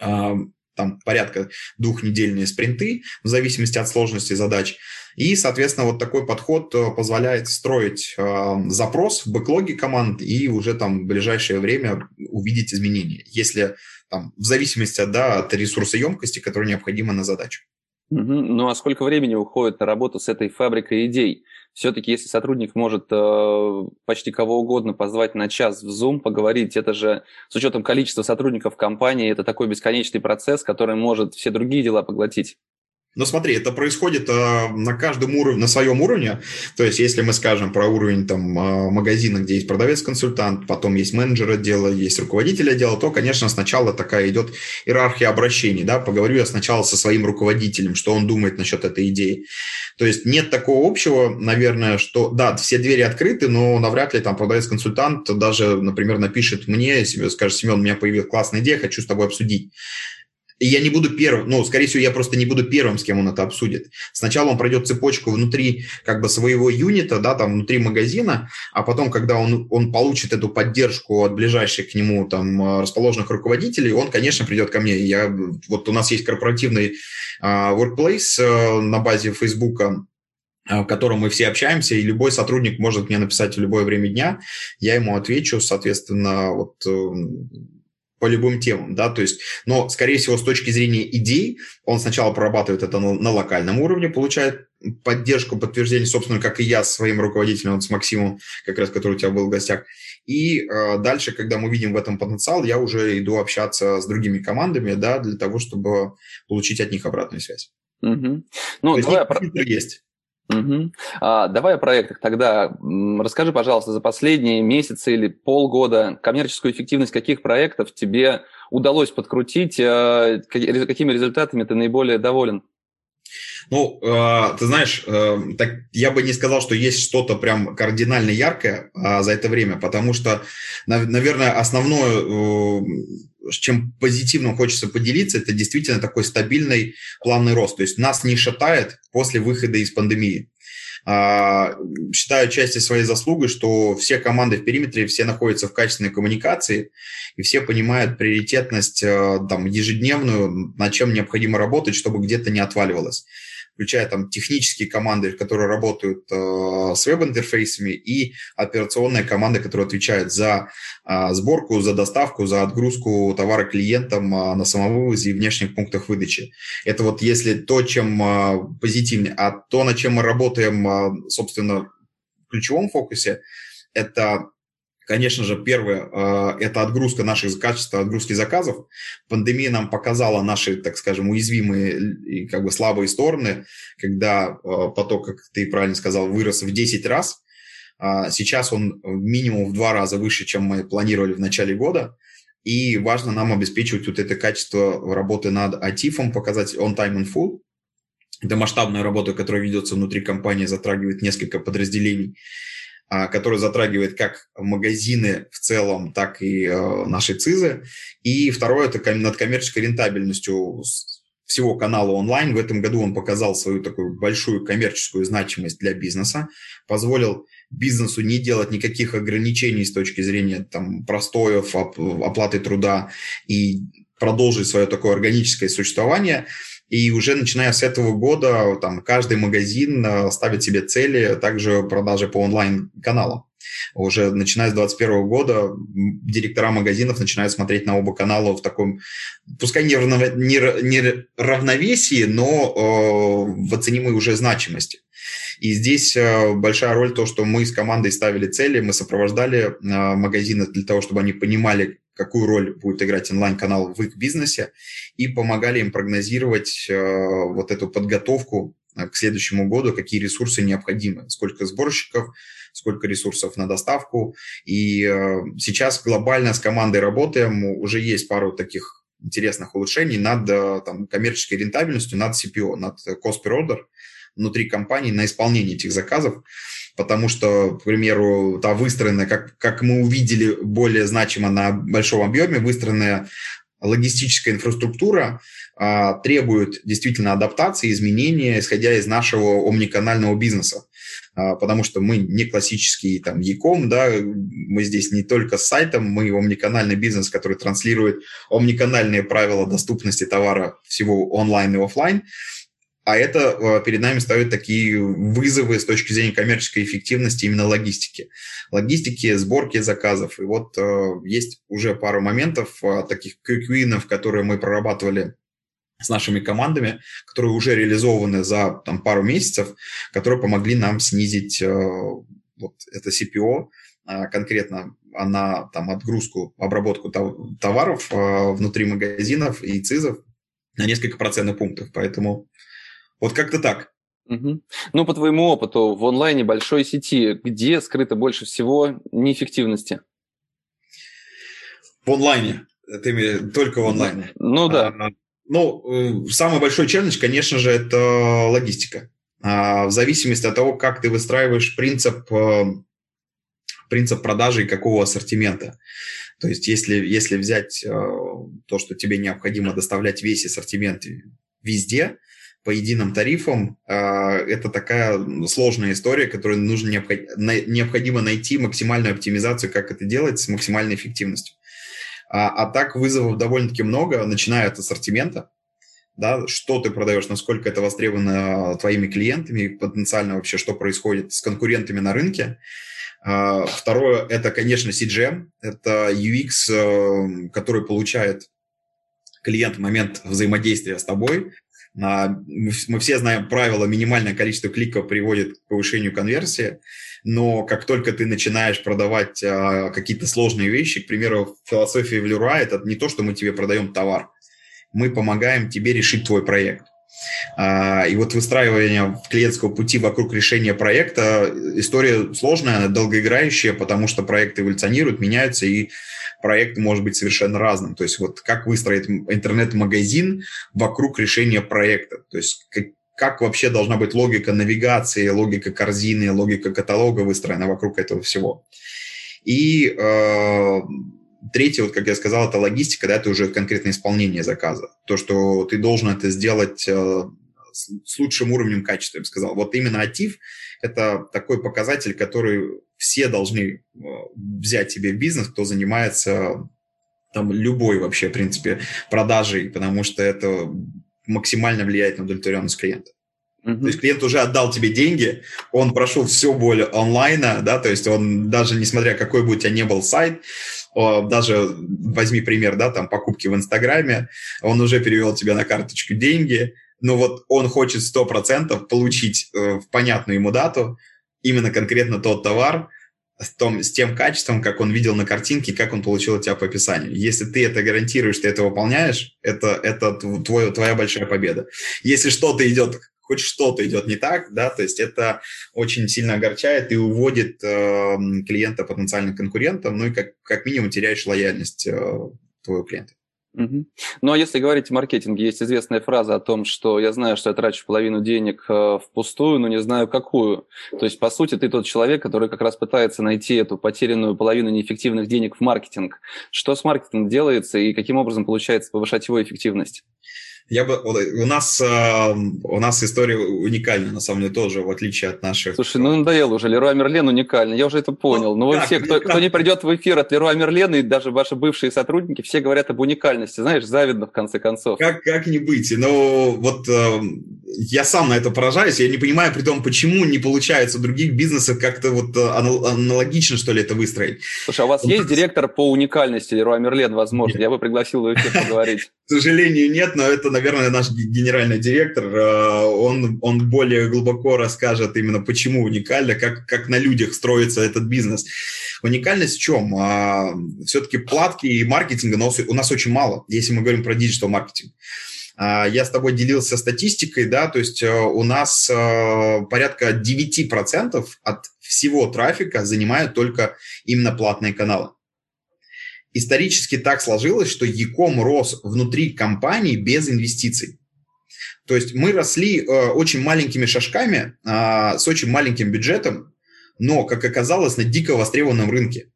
Э, там порядка двухнедельные спринты в зависимости от сложности задач. И, соответственно, вот такой подход э, позволяет строить э, запрос в бэклоге команд и уже там в ближайшее время увидеть изменения, если там в зависимости да, от ресурсоемкости, которая необходима на задачу. Ну а сколько времени уходит на работу с этой фабрикой идей? Все-таки, если сотрудник может э, почти кого угодно позвать на час в Zoom, поговорить, это же с учетом количества сотрудников компании, это такой бесконечный процесс, который может все другие дела поглотить. Но смотри, это происходит э, на каждом уровне, на своем уровне. То есть, если мы скажем про уровень там, э, магазина, где есть продавец-консультант, потом есть менеджер отдела, есть руководитель отдела, то, конечно, сначала такая идет иерархия обращений. Да? Поговорю я сначала со своим руководителем, что он думает насчет этой идеи. То есть, нет такого общего, наверное, что, да, все двери открыты, но навряд ли там продавец-консультант даже, например, напишет мне, скажет, Семен, у меня появилась классная идея, хочу с тобой обсудить. Я не буду первым, ну, скорее всего, я просто не буду первым, с кем он это обсудит. Сначала он пройдет цепочку внутри как бы своего юнита, да, там внутри магазина, а потом, когда он, он получит эту поддержку от ближайших к нему там э, расположенных руководителей, он, конечно, придет ко мне. Я, вот у нас есть корпоративный uh, workplace uh, на базе Фейсбука, в котором мы все общаемся, и любой сотрудник может мне написать в любое время дня, я ему отвечу, соответственно, вот по любым темам, да, то есть, но, скорее всего, с точки зрения идей, он сначала прорабатывает это на, на локальном уровне, получает поддержку, подтверждение, собственно, как и я с своим руководителем, вот с Максимом, как раз, который у тебя был в гостях. И э, дальше, когда мы видим в этом потенциал, я уже иду общаться с другими командами, да, для того, чтобы получить от них обратную связь. Угу. Ну, То давай... есть, есть. Угу. А, давай о проектах тогда. Расскажи, пожалуйста, за последние месяцы или полгода коммерческую эффективность каких проектов тебе удалось подкрутить? А, какими результатами ты наиболее доволен? Ну, э, ты знаешь, э, так я бы не сказал, что есть что-то прям кардинально яркое э, за это время, потому что, на, наверное, основное, э, чем позитивно хочется поделиться, это действительно такой стабильный плавный рост. То есть нас не шатает после выхода из пандемии. А, считаю части своей заслугой, что все команды в периметре, все находятся в качественной коммуникации, и все понимают приоритетность э, там, ежедневную, над чем необходимо работать, чтобы где-то не отваливалось включая там технические команды, которые работают э, с веб-интерфейсами, и операционные команды, которые отвечают за э, сборку, за доставку, за отгрузку товара клиентам э, на самовывозе и внешних пунктах выдачи. Это вот если то, чем э, позитивнее, а то, над чем мы работаем, э, собственно, ключевом фокусе, это Конечно же, первое – это отгрузка наших качеств, отгрузки заказов. Пандемия нам показала наши, так скажем, уязвимые и как бы слабые стороны, когда поток, как ты правильно сказал, вырос в 10 раз. Сейчас он минимум в два раза выше, чем мы планировали в начале года. И важно нам обеспечивать вот это качество работы над ATIF, показать on time and full. Это масштабная работа, которая ведется внутри компании, затрагивает несколько подразделений, а, которая затрагивает как магазины в целом, так и э, наши ЦИЗы. И второе – это над коммерческой рентабельностью всего канала онлайн. В этом году он показал свою такую большую коммерческую значимость для бизнеса, позволил бизнесу не делать никаких ограничений с точки зрения там, простоев, оплаты труда и продолжить свое такое органическое существование. И уже начиная с этого года там, каждый магазин э, ставит себе цели также продажи по онлайн-каналам. Уже начиная с 2021 года директора магазинов начинают смотреть на оба канала в таком, пускай не, равно, не, не равновесии, но э, в оценимой уже значимости. И здесь э, большая роль то, что мы с командой ставили цели, мы сопровождали э, магазины для того, чтобы они понимали, какую роль будет играть онлайн-канал в их бизнесе, и помогали им прогнозировать э, вот эту подготовку к следующему году, какие ресурсы необходимы, сколько сборщиков, сколько ресурсов на доставку. И сейчас глобально с командой работаем, уже есть пару таких интересных улучшений над там, коммерческой рентабельностью, над CPO, над cost per order внутри компании на исполнение этих заказов, потому что, к примеру, та выстроенная, как, как мы увидели более значимо на большом объеме, выстроенная логистическая инфраструктура а, требует действительно адаптации, изменения, исходя из нашего омниканального бизнеса. А, потому что мы не классический там Яком, да, мы здесь не только с сайтом, мы омниканальный бизнес, который транслирует омниканальные правила доступности товара всего онлайн и офлайн. А это э, перед нами ставит такие вызовы с точки зрения коммерческой эффективности именно логистики. Логистики, сборки заказов. И вот э, есть уже пару моментов, э, таких квиквинов, которые мы прорабатывали с нашими командами, которые уже реализованы за там, пару месяцев, которые помогли нам снизить вот это CPO, конкретно на там, отгрузку, обработку товаров внутри магазинов и ЦИЗов на несколько процентных пунктов. Поэтому вот как-то так. Угу. Ну, по твоему опыту, в онлайне большой сети, где скрыто больше всего неэффективности? В онлайне. Это только в онлайне. Ну да. А, ну, э, самый большой челлендж, конечно же, это логистика. А, в зависимости от того, как ты выстраиваешь принцип, э, принцип продажи и какого ассортимента. То есть, если, если взять э, то, что тебе необходимо доставлять весь ассортимент везде, по единым тарифам. А, это такая сложная история, которую нужно необходимо найти максимальную оптимизацию, как это делать с максимальной эффективностью. А, а так вызовов довольно-таки много, начиная от ассортимента, да, что ты продаешь, насколько это востребовано твоими клиентами, потенциально вообще, что происходит с конкурентами на рынке. А, второе, это, конечно, CGM, это UX, э, который получает клиент в момент взаимодействия с тобой, мы все знаем правила, минимальное количество кликов приводит к повышению конверсии, но как только ты начинаешь продавать а, какие-то сложные вещи, к примеру, философия в Leroy – это не то, что мы тебе продаем товар, мы помогаем тебе решить твой проект. А, и вот выстраивание клиентского пути вокруг решения проекта – история сложная, долгоиграющая, потому что проекты эволюционируют, меняются, и проект может быть совершенно разным. То есть вот как выстроить интернет-магазин вокруг решения проекта. То есть как, как вообще должна быть логика навигации, логика корзины, логика каталога выстроена вокруг этого всего. И э, третье, вот как я сказал, это логистика, да, это уже конкретное исполнение заказа. То, что ты должен это сделать э, с лучшим уровнем качества, я бы сказал. Вот именно актив – это такой показатель, который все должны э, взять себе в бизнес, кто занимается там любой вообще, в принципе, продажей, потому что это максимально влияет на удовлетворенность клиента. Uh-huh. То есть клиент уже отдал тебе деньги, он прошел все более онлайна, да, то есть он даже несмотря какой бы у тебя не был сайт, даже возьми пример, да, там покупки в Инстаграме, он уже перевел тебе на карточку деньги, но вот он хочет 100% получить э, в понятную ему дату, именно конкретно тот товар с, том, с тем качеством, как он видел на картинке, как он получил от тебя по описанию. Если ты это гарантируешь, ты это выполняешь, это, это твой, твоя большая победа. Если что-то идет хоть что-то идет не так, да, то есть это очень сильно огорчает и уводит э, клиента потенциальных конкурентов, ну и как, как минимум теряешь лояльность э, твоего клиента. Ну а если говорить о маркетинге, есть известная фраза о том, что я знаю, что я трачу половину денег э, впустую, но не знаю какую. То есть, по сути, ты тот человек, который как раз пытается найти эту потерянную половину неэффективных денег в маркетинг. Что с маркетингом делается и каким образом получается повышать его эффективность? Я бы, у нас, э, у нас история уникальная, на самом деле, тоже, в отличие от наших. Слушай, ну надоело уже, Леруа Мерлен уникальный, я уже это понял. Ну, Но вы все, кто, кто не придет в эфир от Леруа Мерлена, и даже ваши бывшие сотрудники, все говорят об уникальности, знаешь, завидно в конце концов. Как, как не быть? Но вот э, я сам на это поражаюсь, я не понимаю при том, почему не получается у других бизнесов как-то вот э, аналогично, что ли, это выстроить. Слушай, а у вас есть директор по уникальности Леруа Мерлен, возможно? Я бы пригласил в эфир поговорить. *laughs* К сожалению, нет, но это, наверное, наш генеральный директор. Э, он, он более глубоко расскажет именно, почему уникально, как, как на людях строится этот бизнес. Уникальность в чем? А, Все-таки платного маркетинга у нас очень мало, если мы говорим про digital маркетинг. А, я с тобой делился статистикой, да, то есть э, у нас э, порядка 9% от всего трафика занимают только именно платные каналы. Исторически так сложилось, что Яком рос внутри компании без инвестиций. То есть мы росли э, очень маленькими шажками, э, с очень маленьким бюджетом, но, как оказалось, на дико востребованном рынке.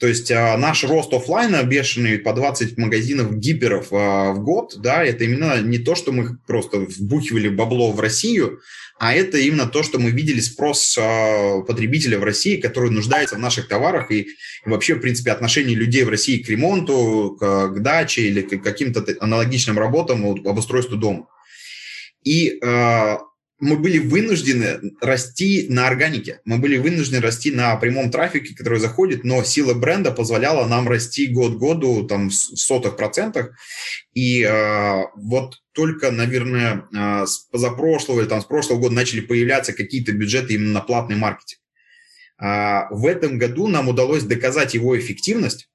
То есть а, наш рост офлайна бешеный по 20 магазинов гиперов а, в год, да, это именно не то, что мы просто вбухивали бабло в Россию, а это именно то, что мы видели спрос а, потребителя в России, который нуждается в наших товарах и, и вообще, в принципе, отношение людей в России к ремонту, к, к даче или к каким-то аналогичным работам, обустройству дома. И мы были вынуждены расти на органике, мы были вынуждены расти на прямом трафике, который заходит, но сила бренда позволяла нам расти год году там в сотых процентах. И э, вот только, наверное, э, с позапрошлого или там с прошлого года начали появляться какие-то бюджеты именно на платный маркетинг. Э, в этом году нам удалось доказать его эффективность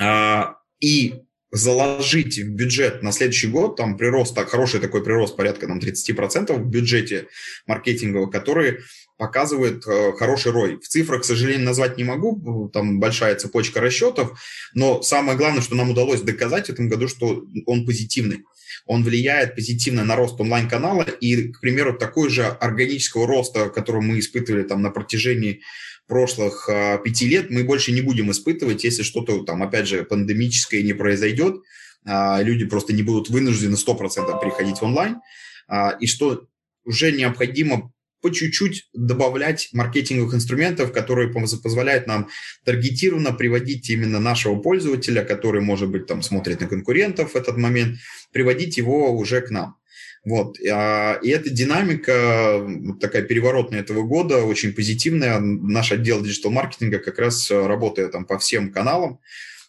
э, и заложить в бюджет на следующий год, там прирост, так, хороший такой прирост, порядка там 30% в бюджете маркетингового, который показывает э, хороший рой. В цифрах, к сожалению, назвать не могу, там большая цепочка расчетов, но самое главное, что нам удалось доказать в этом году, что он позитивный. Он влияет позитивно на рост онлайн-канала, и, к примеру, такой же органического роста, который мы испытывали там на протяжении прошлых а, пяти лет мы больше не будем испытывать, если что-то там, опять же, пандемическое не произойдет, а, люди просто не будут вынуждены 100% переходить в онлайн, а, и что уже необходимо по чуть-чуть добавлять маркетинговых инструментов, которые позволяют нам таргетированно приводить именно нашего пользователя, который, может быть, там смотрит на конкурентов в этот момент, приводить его уже к нам. Вот. А, и эта динамика, такая переворотная этого года, очень позитивная. Наш отдел диджитал-маркетинга как раз работает там по всем каналам,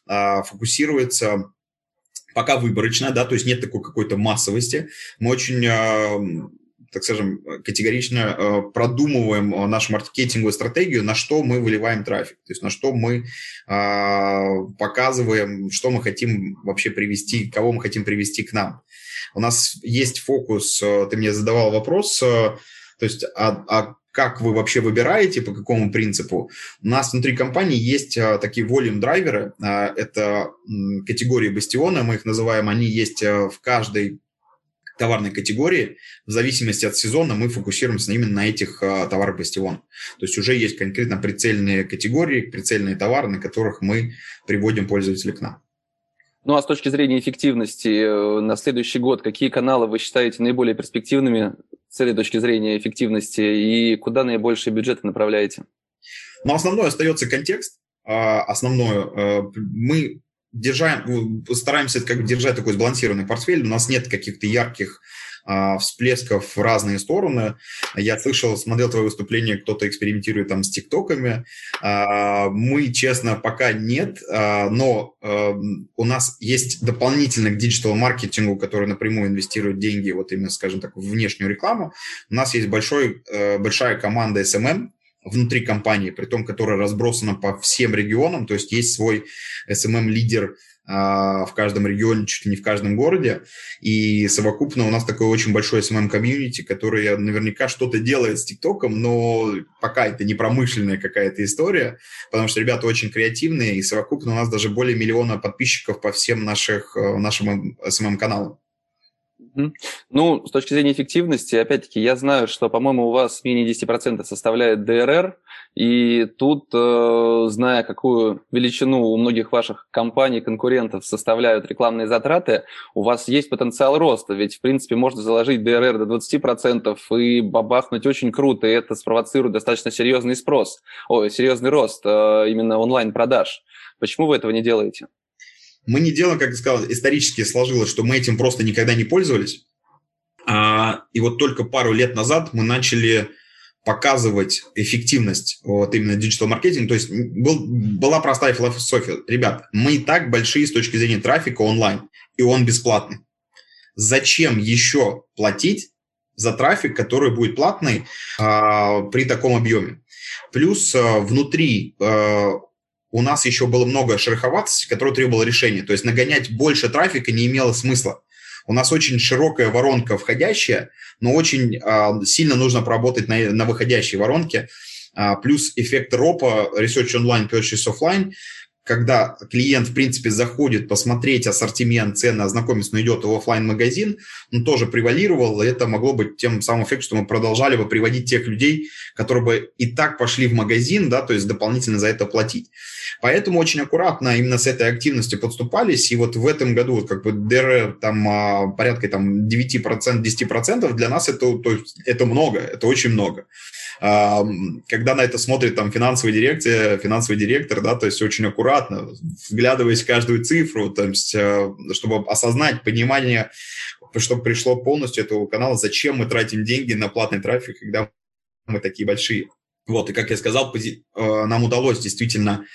а, фокусируется пока выборочно, да, то есть нет такой какой-то массовости. Мы очень а, так скажем, категорично продумываем нашу маркетинговую стратегию, на что мы выливаем трафик, то есть на что мы показываем, что мы хотим вообще привести, кого мы хотим привести к нам. У нас есть фокус, э, ты мне задавал вопрос, э, то есть, а, а как вы вообще выбираете, по какому принципу. У нас внутри компании есть а, такие volume драйверы, а, это м, категории бастиона, мы их называем, они есть а, в каждой товарной категории. В зависимости от сезона мы фокусируемся именно на этих а, товарах бастион. То есть уже есть конкретно прицельные категории, прицельные товары, на которых мы приводим пользователей к нам. Ну а с точки зрения эффективности э, на следующий год, какие каналы вы считаете наиболее перспективными с этой точки зрения эффективности и куда наибольшие бюджеты направляете? Ну, основной остается контекст. А, основное, э, мы держаем, стараемся как бы держать такой сбалансированный портфель. У нас нет каких-то ярких а, всплесков в разные стороны. Я слышал, смотрел твое выступление, кто-то экспериментирует там с тиктоками. А, мы, честно, пока нет, а, но у нас есть дополнительно к digital-маркетингу, который напрямую инвестирует деньги вот именно, скажем так, в внешнюю рекламу. У нас есть большой, э, большая команда SMM, внутри компании, при том, которая разбросана по всем регионам, то есть есть свой SMM-лидер а, в каждом регионе, чуть ли не в каждом городе. И совокупно у нас такой очень большой SMM-community, который наверняка что-то делает с ТикТоком, но пока это не промышленная какая-то история, потому что ребята очень креативные, и совокупно у нас даже более миллиона подписчиков по всем наших, э, нашим SMM-каналам. Ну, с точки зрения эффективности, опять-таки, я знаю, что, по-моему, у вас менее 10% составляет ДРР, и тут, э, зная, какую величину у многих ваших компаний, конкурентов составляют рекламные затраты, у вас есть потенциал роста, ведь, в принципе, можно заложить ДРР до 20% и бабахнуть очень круто, и это спровоцирует достаточно серьезный спрос, ой, серьезный рост э, именно онлайн-продаж. Почему вы этого не делаете? Мы не делаем, как я сказал, исторически сложилось, что мы этим просто никогда не пользовались. А, и вот только пару лет назад мы начали показывать эффективность вот именно digital маркетинга. То есть был, была простая философия. Ребят, мы и так большие с точки зрения трафика онлайн, и он бесплатный. Зачем еще платить за трафик, который будет платный а, при таком объеме? Плюс а, внутри а, у нас еще было много шероховатости, которое требовало решения. То есть нагонять больше трафика не имело смысла. У нас очень широкая воронка входящая, но очень э, сильно нужно поработать на, на выходящей воронке. А, плюс эффект ропа, Research Online, Purchase Offline, когда клиент, в принципе, заходит посмотреть ассортимент, цены, ознакомиться, но идет в офлайн магазин он тоже превалировал, и это могло быть тем самым эффектом, что мы продолжали бы приводить тех людей, которые бы и так пошли в магазин, да, то есть дополнительно за это платить. Поэтому очень аккуратно именно с этой активностью подступались, и вот в этом году вот как бы ДР там а, порядка там 9%, 10% для нас это, то есть, это много, это очень много когда на это смотрит там финансовая дирекция, финансовый директор, да, то есть очень аккуратно, вглядываясь в каждую цифру, то есть, э, чтобы осознать понимание, чтобы пришло полностью этого канала, зачем мы тратим деньги на платный трафик, когда мы такие большие. Вот, и как я сказал, э, нам удалось действительно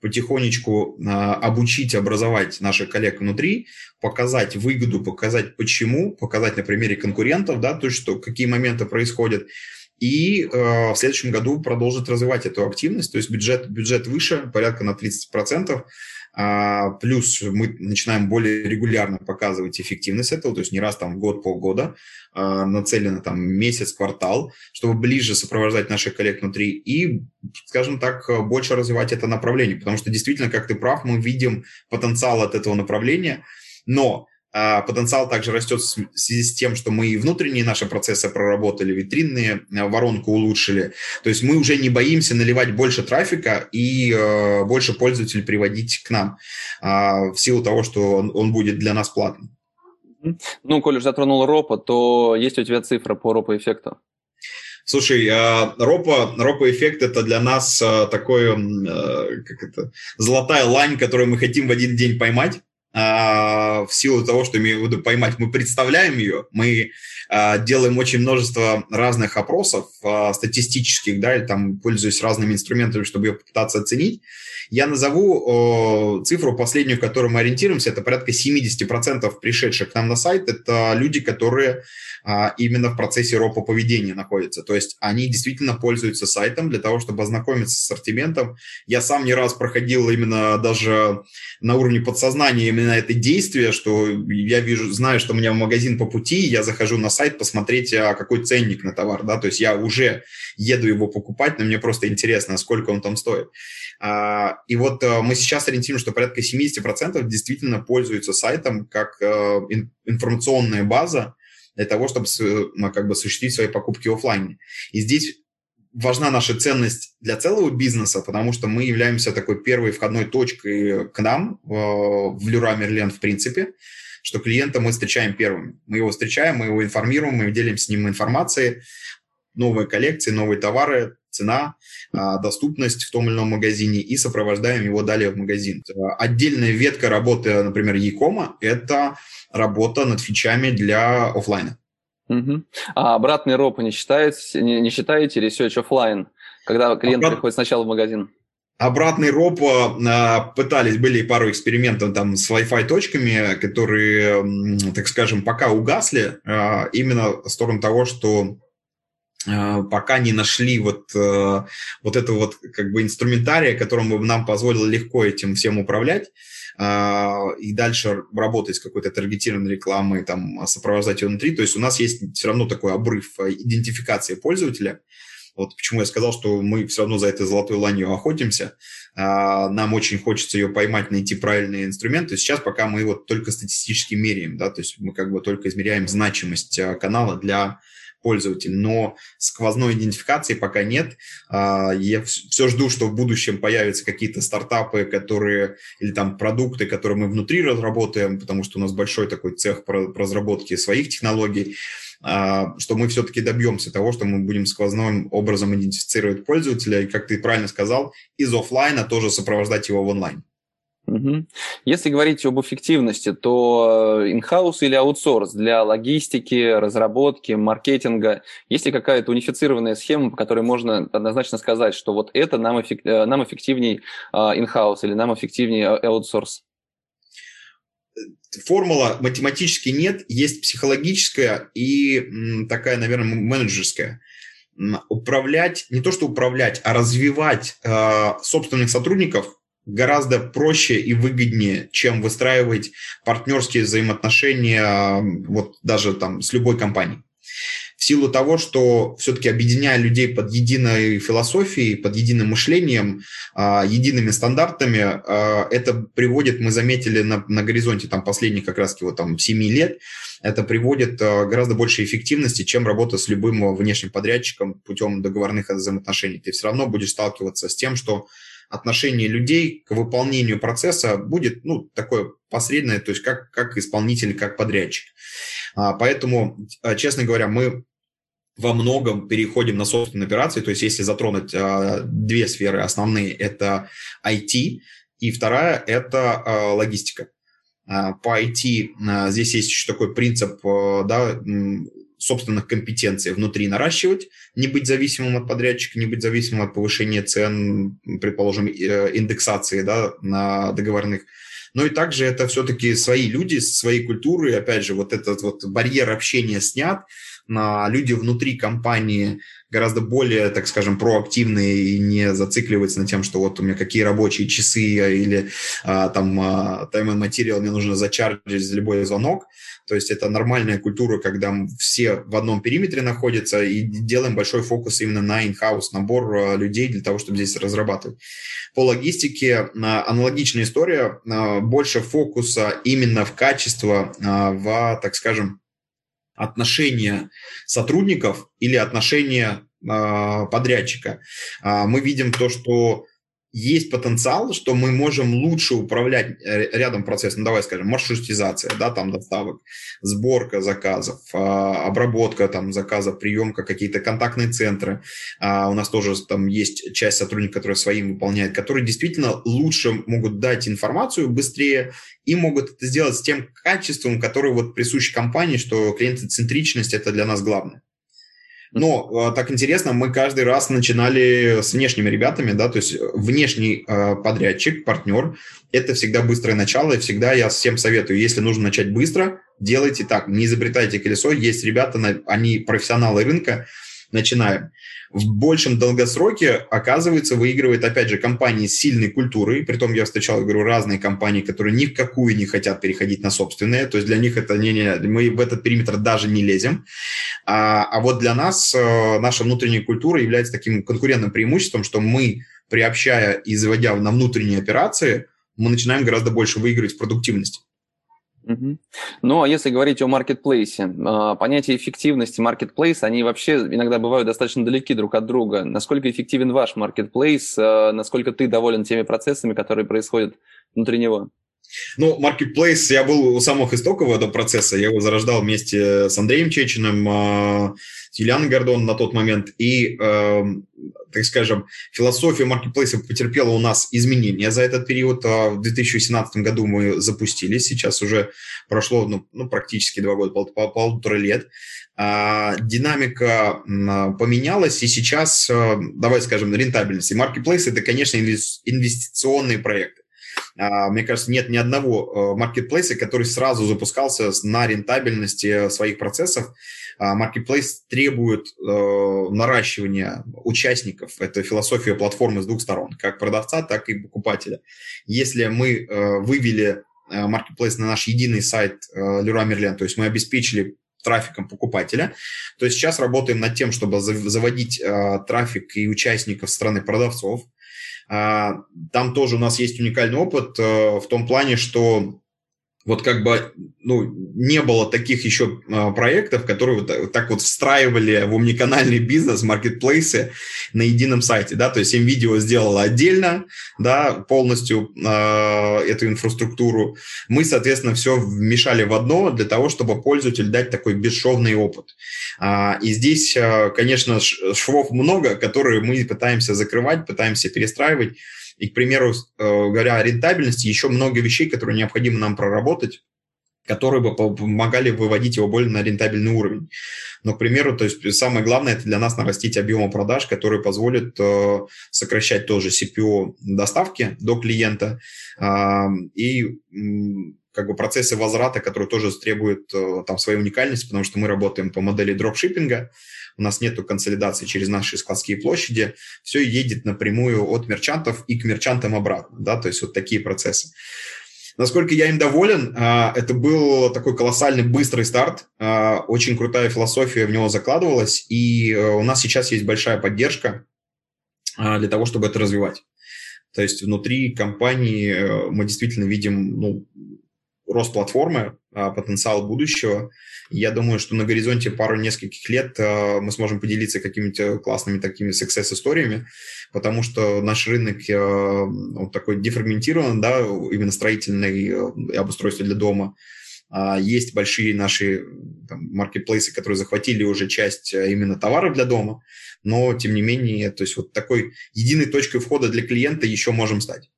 потихонечку э, обучить, образовать наших коллег внутри, показать выгоду, показать почему, показать на примере конкурентов, да, то что, какие моменты происходят, и э, в следующем году продолжит развивать эту активность, то есть бюджет, бюджет выше, порядка на 30%, а, плюс мы начинаем более регулярно показывать эффективность этого, то есть не раз там в год, полгода, а, нацелено там месяц, квартал, чтобы ближе сопровождать наших коллег внутри и, скажем так, больше развивать это направление, потому что действительно, как ты прав, мы видим потенциал от этого направления, но а потенциал также растет в связи с тем, что мы и внутренние наши процессы проработали, витринные а, воронку улучшили. То есть мы уже не боимся наливать больше трафика и э, больше пользователей приводить к нам э, в силу того, что он, он будет для нас платным. Ну, коль уже затронул ропа, то есть у тебя цифра по ропа-эффекту? Слушай, ропа, ропа-эффект – это для нас такой, как это, золотая лань, которую мы хотим в один день поймать. А, в силу того, что имею в виду поймать, мы представляем ее, мы а, делаем очень множество разных опросов а, статистических, да, или там пользуясь разными инструментами, чтобы ее попытаться оценить. Я назову цифру последнюю, в которой мы ориентируемся, это порядка 70% пришедших к нам на сайт, это люди, которые именно в процессе ропа поведения находятся. То есть они действительно пользуются сайтом для того, чтобы ознакомиться с ассортиментом. Я сам не раз проходил именно даже на уровне подсознания именно это действие, что я вижу, знаю, что у меня в магазин по пути, я захожу на сайт посмотреть, а какой ценник на товар, да, то есть я уже еду его покупать, но мне просто интересно, сколько он там стоит. А, и вот э, мы сейчас ориентируем, что порядка 70% действительно пользуются сайтом как э, информационная база, для того, чтобы как бы осуществить свои покупки офлайн. И здесь важна наша ценность для целого бизнеса, потому что мы являемся такой первой входной точкой к нам э, в Люра Мерлен в принципе, что клиента мы встречаем первым. Мы его встречаем, мы его информируем, мы делимся с ним информацией, новые коллекции, новые товары, цена, а, доступность в том или ином магазине и сопровождаем его далее в магазин. Отдельная ветка работы, например, Якома – это работа над фичами для офлайна. Угу. А обратный роп не считаете, не, не считаете research офлайн, когда клиент Обрат... приходит сначала в магазин? Обратный роп а, пытались, были пару экспериментов там с Wi-Fi точками, которые, так скажем, пока угасли, а, именно в сторону того, что э, пока не нашли вот, э, вот это вот как бы инструментария, которым бы нам позволило легко этим всем управлять и дальше работать с какой-то таргетированной рекламой, там, сопровождать ее внутри. То есть у нас есть все равно такой обрыв идентификации пользователя, вот почему я сказал, что мы все равно за этой золотой ланью охотимся. А, нам очень хочется ее поймать, найти правильные инструменты. Сейчас пока мы вот только статистически меряем, да, то есть мы как бы только измеряем значимость а, канала для пользователя, но сквозной идентификации пока нет. А, я все жду, что в будущем появятся какие-то стартапы, которые или там продукты, которые мы внутри разработаем, потому что у нас большой такой цех по разработке своих технологий. А, что мы все-таки добьемся того, что мы будем сквозным образом идентифицировать пользователя, и, как ты правильно сказал, из офлайна тоже сопровождать его в онлайн. Угу. Если говорить об эффективности, то in-house или аутсорс для логистики, разработки, маркетинга, есть ли какая-то унифицированная схема, по которой можно однозначно сказать, что вот это нам, эффект, э, нам эффективней in-house или нам эффективнее аутсорс? формула математически нет, есть психологическая и такая, наверное, менеджерская. Управлять, не то что управлять, а развивать э, собственных сотрудников гораздо проще и выгоднее, чем выстраивать партнерские взаимоотношения вот даже там с любой компанией в силу того, что все-таки объединяя людей под единой философией, под единым мышлением, а, едиными стандартами, а, это приводит, мы заметили на, на горизонте там последних как раз вот там 7 лет, это приводит а, гораздо больше эффективности, чем работа с любым внешним подрядчиком путем договорных взаимоотношений. Ты все равно будешь сталкиваться с тем, что отношение людей к выполнению процесса будет ну, такое посредное, то есть как, как исполнитель, как подрядчик. Поэтому, честно говоря, мы во многом переходим на собственные операции. То есть если затронуть э, две сферы основные, это IT, и вторая – это э, логистика. Э, по IT э, здесь есть еще такой принцип да, собственных компетенций внутри наращивать, не быть зависимым от подрядчика, не быть зависимым от повышения цен, предположим, э, индексации да, на договорных. Но и также это все-таки свои люди, своей культуры, опять же, вот этот вот барьер общения снят, люди внутри компании гораздо более, так скажем, проактивные и не зацикливаются на тем, что вот у меня какие рабочие часы или а, там а, time and material мне нужно зачарджить за любой звонок. То есть это нормальная культура, когда все в одном периметре находятся и делаем большой фокус именно на in-house, набор а, людей для того, чтобы здесь разрабатывать. По логистике а, аналогичная история, а, больше фокуса именно в качество, в, так скажем, отношения сотрудников или отношения э, подрядчика. Э, мы видим то, что есть потенциал, что мы можем лучше управлять э, рядом процессом, ну, давай скажем, маршрутизация, да, там доставок, сборка заказов, а, обработка там заказов, приемка, какие-то контактные центры. А, у нас тоже там есть часть сотрудников, которые своим выполняют, которые действительно лучше могут дать информацию быстрее и могут это сделать с тем качеством, которое вот присуще компании, что клиентоцентричность – это для нас главное. Но э, так интересно, мы каждый раз начинали с внешними ребятами, да, то есть внешний э, подрядчик, партнер, это всегда быстрое начало, и всегда я всем советую, если нужно начать быстро, делайте так, не изобретайте колесо, есть ребята, они профессионалы рынка, начинаем в большем долгосроке, оказывается, выигрывает, опять же, компании с сильной культурой. Притом я встречал, говорю, разные компании, которые ни в какую не хотят переходить на собственные. То есть для них это не, не мы в этот периметр даже не лезем. А, а вот для нас э, наша внутренняя культура является таким конкурентным преимуществом, что мы, приобщая и заводя на внутренние операции, мы начинаем гораздо больше выигрывать в продуктивности. Ну, а если говорить о маркетплейсе, а, понятие эффективности маркетплейса, они вообще иногда бывают достаточно далеки друг от друга. Насколько эффективен ваш маркетплейс, а, насколько ты доволен теми процессами, которые происходят внутри него? Ну, Marketplace, я был у самых истоков этого процесса, я его зарождал вместе с Андреем Чечиным, а, с Юлианой Гордон на тот момент, и, эм, так скажем, философия Marketplace потерпела у нас изменения за этот период. А в 2017 году мы запустились, сейчас уже прошло ну, ну, практически два года, пол, пол, полутора лет. А, динамика поменялась, и сейчас, э, давай скажем, рентабельность. И Marketplace – это, конечно, инвестиционные проекты. А, мне кажется, нет ни одного маркетплейса, который сразу запускался на рентабельности своих процессов. Marketplace требует наращивания участников. Это философия платформы с двух сторон, как продавца, так и покупателя. Если мы вывели Marketplace на наш единый сайт Leroy Merlin, то есть мы обеспечили трафиком покупателя, то сейчас работаем над тем, чтобы заводить э, трафик и участников страны продавцов. Э, там тоже у нас есть уникальный опыт э, в том плане, что вот как бы ну, не было таких еще э, проектов, которые вот, так вот встраивали в умниканальный бизнес, маркетплейсы на едином сайте, да, то есть NVIDIA сделала отдельно, да, полностью э, эту инфраструктуру. Мы, соответственно, все вмешали в одно для того, чтобы пользователю дать такой бесшовный опыт. А, и здесь, э, конечно, швов много, которые мы пытаемся закрывать, пытаемся перестраивать, и, к примеру, э, говоря о рентабельности, еще много вещей, которые необходимо нам проработать, которые бы помогали выводить его более на рентабельный уровень. Но, к примеру, то есть самое главное это для нас нарастить объемы продаж, которые позволят э, сокращать тоже CPO доставки до клиента э, и как бы процессы возврата, которые тоже требуют э, там своей уникальности, потому что мы работаем по модели дропшиппинга, у нас нет консолидации через наши складские площади, все едет напрямую от мерчантов и к мерчантам обратно, да, то есть вот такие процессы. Насколько я им доволен, а, это был такой колоссальный быстрый старт, а, очень крутая философия в него закладывалась, и э, у нас сейчас есть большая поддержка а, для того, чтобы это развивать. То есть внутри компании э, мы действительно видим ну, рост платформы, потенциал будущего. Я думаю, что на горизонте пару нескольких лет а, мы сможем поделиться какими-то классными такими success-историями, потому что наш рынок а, он такой дефрагментирован, да, именно строительный и обустройство для дома. Есть большие наши там, маркетплейсы, которые захватили уже часть именно товаров для дома, но тем не менее, то есть вот такой единой точкой входа для клиента еще можем стать.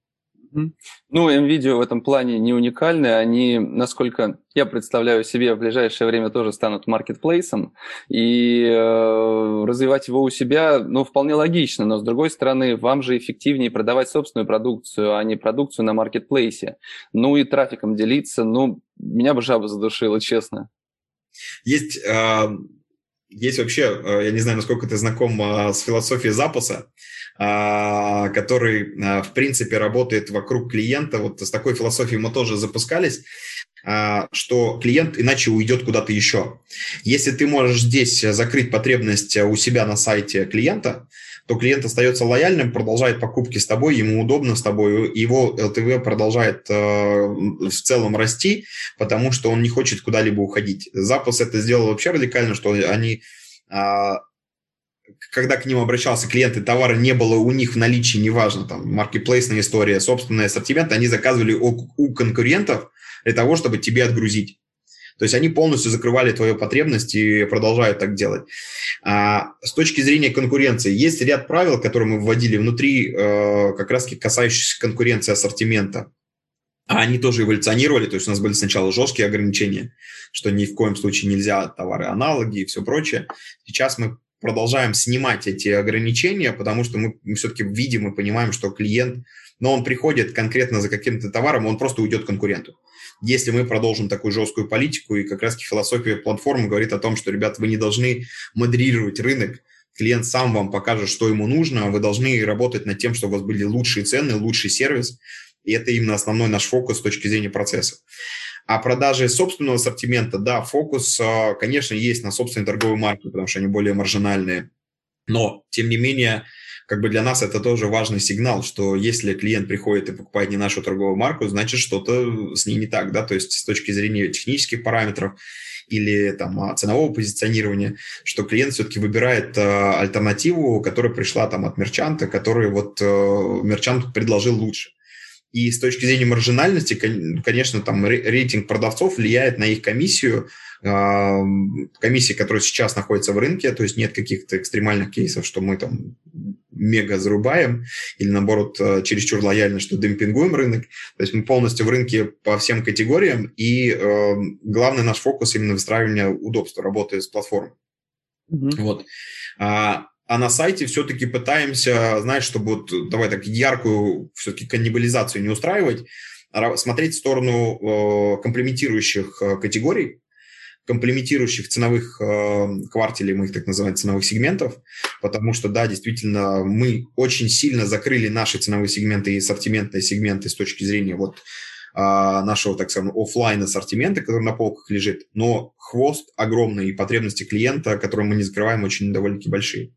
Ну, NVIDIA в этом плане не уникальны. Они, насколько я представляю себе, в ближайшее время тоже станут маркетплейсом. И э, развивать его у себя, ну, вполне логично. Но, с другой стороны, вам же эффективнее продавать собственную продукцию, а не продукцию на маркетплейсе. Ну, и трафиком делиться. Ну, меня бы жаба задушила, честно. Есть... Э есть вообще, э, я не знаю, насколько ты знаком э, с философией запуса, а, который, э, в принципе, работает вокруг клиента. Вот с такой философией мы тоже запускались что клиент иначе уйдет куда-то еще. Если ты можешь здесь закрыть потребность у себя на сайте клиента, то клиент остается лояльным, продолжает покупки с тобой, ему удобно с тобой, его LTV продолжает э, в целом расти, потому что он не хочет куда-либо уходить. Запуск это сделал вообще радикально, что они э, когда к ним обращался клиент, и товара не было у них в наличии, неважно, там, маркетплейсная история, собственный ассортимент, они заказывали у, у конкурентов для того, чтобы тебе отгрузить. То есть они полностью закрывали твою потребность и продолжают так делать. А с точки зрения конкуренции, есть ряд правил, которые мы вводили внутри, э, как раз касающихся конкуренции ассортимента. А они тоже эволюционировали, то есть у нас были сначала жесткие ограничения, что ни в коем случае нельзя товары-аналоги и все прочее. Сейчас мы продолжаем снимать эти ограничения, потому что мы, все-таки видим и понимаем, что клиент, но он приходит конкретно за каким-то товаром, он просто уйдет конкуренту если мы продолжим такую жесткую политику, и как раз философия платформы говорит о том, что, ребят, вы не должны модерировать рынок, клиент сам вам покажет, что ему нужно, вы должны работать над тем, чтобы у вас были лучшие цены, лучший сервис, и это именно основной наш фокус с точки зрения процесса. А продажи собственного ассортимента, да, фокус, а, конечно, есть на собственной торговой марке, потому что они более маржинальные, но, тем не менее, как бы для нас это тоже важный сигнал, что если клиент приходит и покупает не нашу торговую марку, значит что-то с ней не так, да, то есть с точки зрения технических параметров или там а, ценового позиционирования, что клиент все-таки выбирает э, альтернативу, которая пришла там от мерчанта, который вот э, мерчант предложил лучше. И с точки зрения маржинальности, конечно, там рейтинг продавцов влияет на их комиссию, комиссии, которая сейчас находится в рынке, то есть нет каких-то экстремальных кейсов, что мы там мега зарубаем или, наоборот, э, чересчур лояльно, что демпингуем рынок. То есть мы полностью в рынке по всем категориям, и э, главный наш фокус именно выстраивание удобства работы с платформой. Mm-hmm. Вот. А, а на сайте все-таки пытаемся, знаешь, чтобы вот, давай так, яркую все-таки каннибализацию не устраивать, смотреть в сторону э, комплементирующих э, категорий, комплементирующих ценовых э, квартелей, мы их так называем, ценовых сегментов, потому что, да, действительно, мы очень сильно закрыли наши ценовые сегменты и ассортиментные сегменты с точки зрения вот э, нашего, так скажем, офлайн ассортимента, который на полках лежит, но хвост огромный и потребности клиента, которые мы не закрываем, очень довольно-таки большие.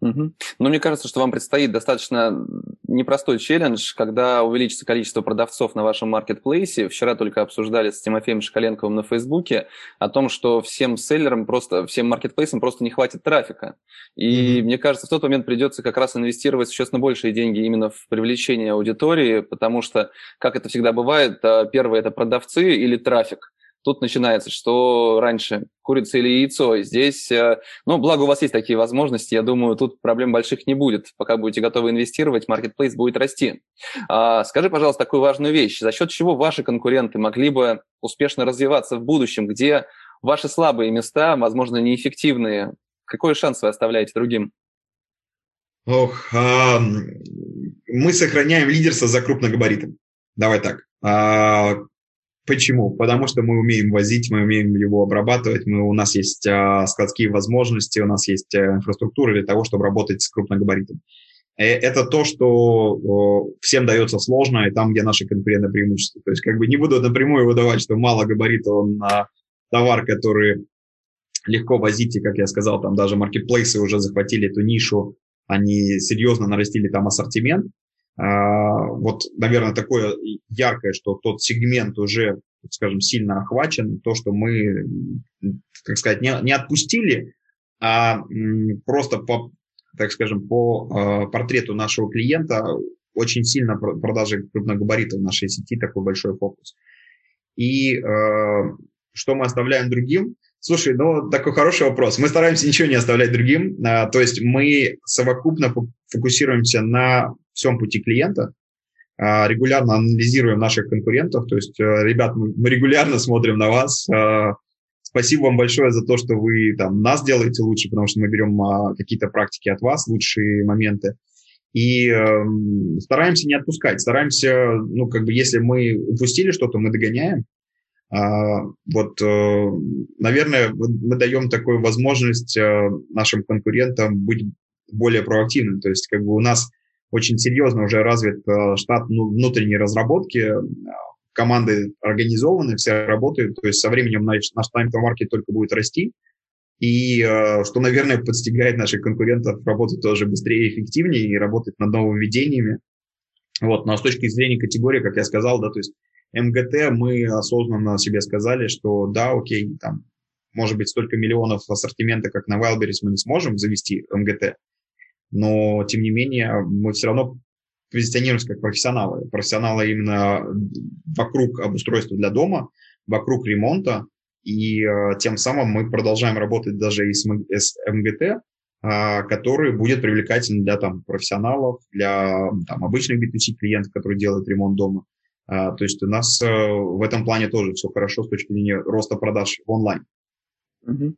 Угу. Но мне кажется, что вам предстоит достаточно непростой челлендж, когда увеличится количество продавцов на вашем маркетплейсе. Вчера только обсуждали с Тимофеем Шкаленковым на Фейсбуке о том, что всем селлерам просто, всем маркетплейсам просто не хватит трафика. И mm-hmm. мне кажется, в тот момент придется как раз инвестировать существенно большие деньги именно в привлечение аудитории, потому что, как это всегда бывает, а, первое – это продавцы или трафик тут начинается, что раньше, курица или яйцо. Здесь, э, ну, благо у вас есть такие возможности, я думаю, тут проблем больших не будет. Пока будете готовы инвестировать, маркетплейс будет расти. А, скажи, пожалуйста, такую важную вещь. За счет чего ваши конкуренты могли бы успешно развиваться в будущем? Где ваши слабые места, возможно, неэффективные? Какой шанс вы оставляете другим? Ох, а, мы сохраняем лидерство за крупногабаритом. Давай так. А, Почему? Потому что мы умеем возить, мы умеем его обрабатывать, мы, у нас есть а, складские возможности, у нас есть а, инфраструктура для того, чтобы работать с крупногабаритом. Э, это то, что всем дается сложно, и там, где наши конкуренты преимущества. То есть как бы не буду напрямую выдавать, что мало габарита, он на товар, который легко возить, и, как я сказал, там даже маркетплейсы уже захватили эту нишу, они серьезно нарастили там ассортимент, а, вот, наверное, такое яркое, что тот сегмент уже, скажем, сильно охвачен, то, что мы, как сказать, не, не отпустили, а просто по, так скажем, по а, портрету нашего клиента очень сильно продажи крупногабаритов нашей сети такой большой фокус. И э, что мы оставляем другим? Слушай, ну такой хороший вопрос. Мы стараемся ничего не оставлять другим. А, то есть мы совокупно фокусируемся на всем пути клиента, а, регулярно анализируем наших конкурентов, то есть, э, ребят, мы регулярно смотрим на вас. А, спасибо вам большое за то, что вы там нас делаете лучше, потому что мы берем а, какие-то практики от вас, лучшие моменты. И э, стараемся не отпускать, стараемся, ну, как бы, если мы упустили что-то, мы догоняем. А, вот, э, наверное, мы даем такую возможность э, нашим конкурентам быть более проактивным. То есть, как бы у нас очень серьезно уже развит э, штат ну, внутренней разработки, команды организованы, все работают, то есть со временем наш, наш тайм-то-маркет только будет расти, и что, наверное, подстигает наших конкурентов работать тоже быстрее и эффективнее и работать над нововведениями. Вот, но с точки зрения категории, как я сказал, да, то есть МГТ мы осознанно себе сказали, что да, окей, там, может быть, столько миллионов ассортимента, как на Wildberries, мы не сможем завести МГТ, но, тем не менее, мы все равно позиционируемся как профессионалы. Профессионалы именно вокруг обустройства для дома, вокруг ремонта, и э, тем самым мы продолжаем работать даже и с, с МГТ, э, который будет привлекательным для там, профессионалов, для там, обычных B2C клиентов, которые делают ремонт дома. А, то есть у нас э, в этом плане тоже все хорошо с точки зрения роста продаж в онлайн. Ну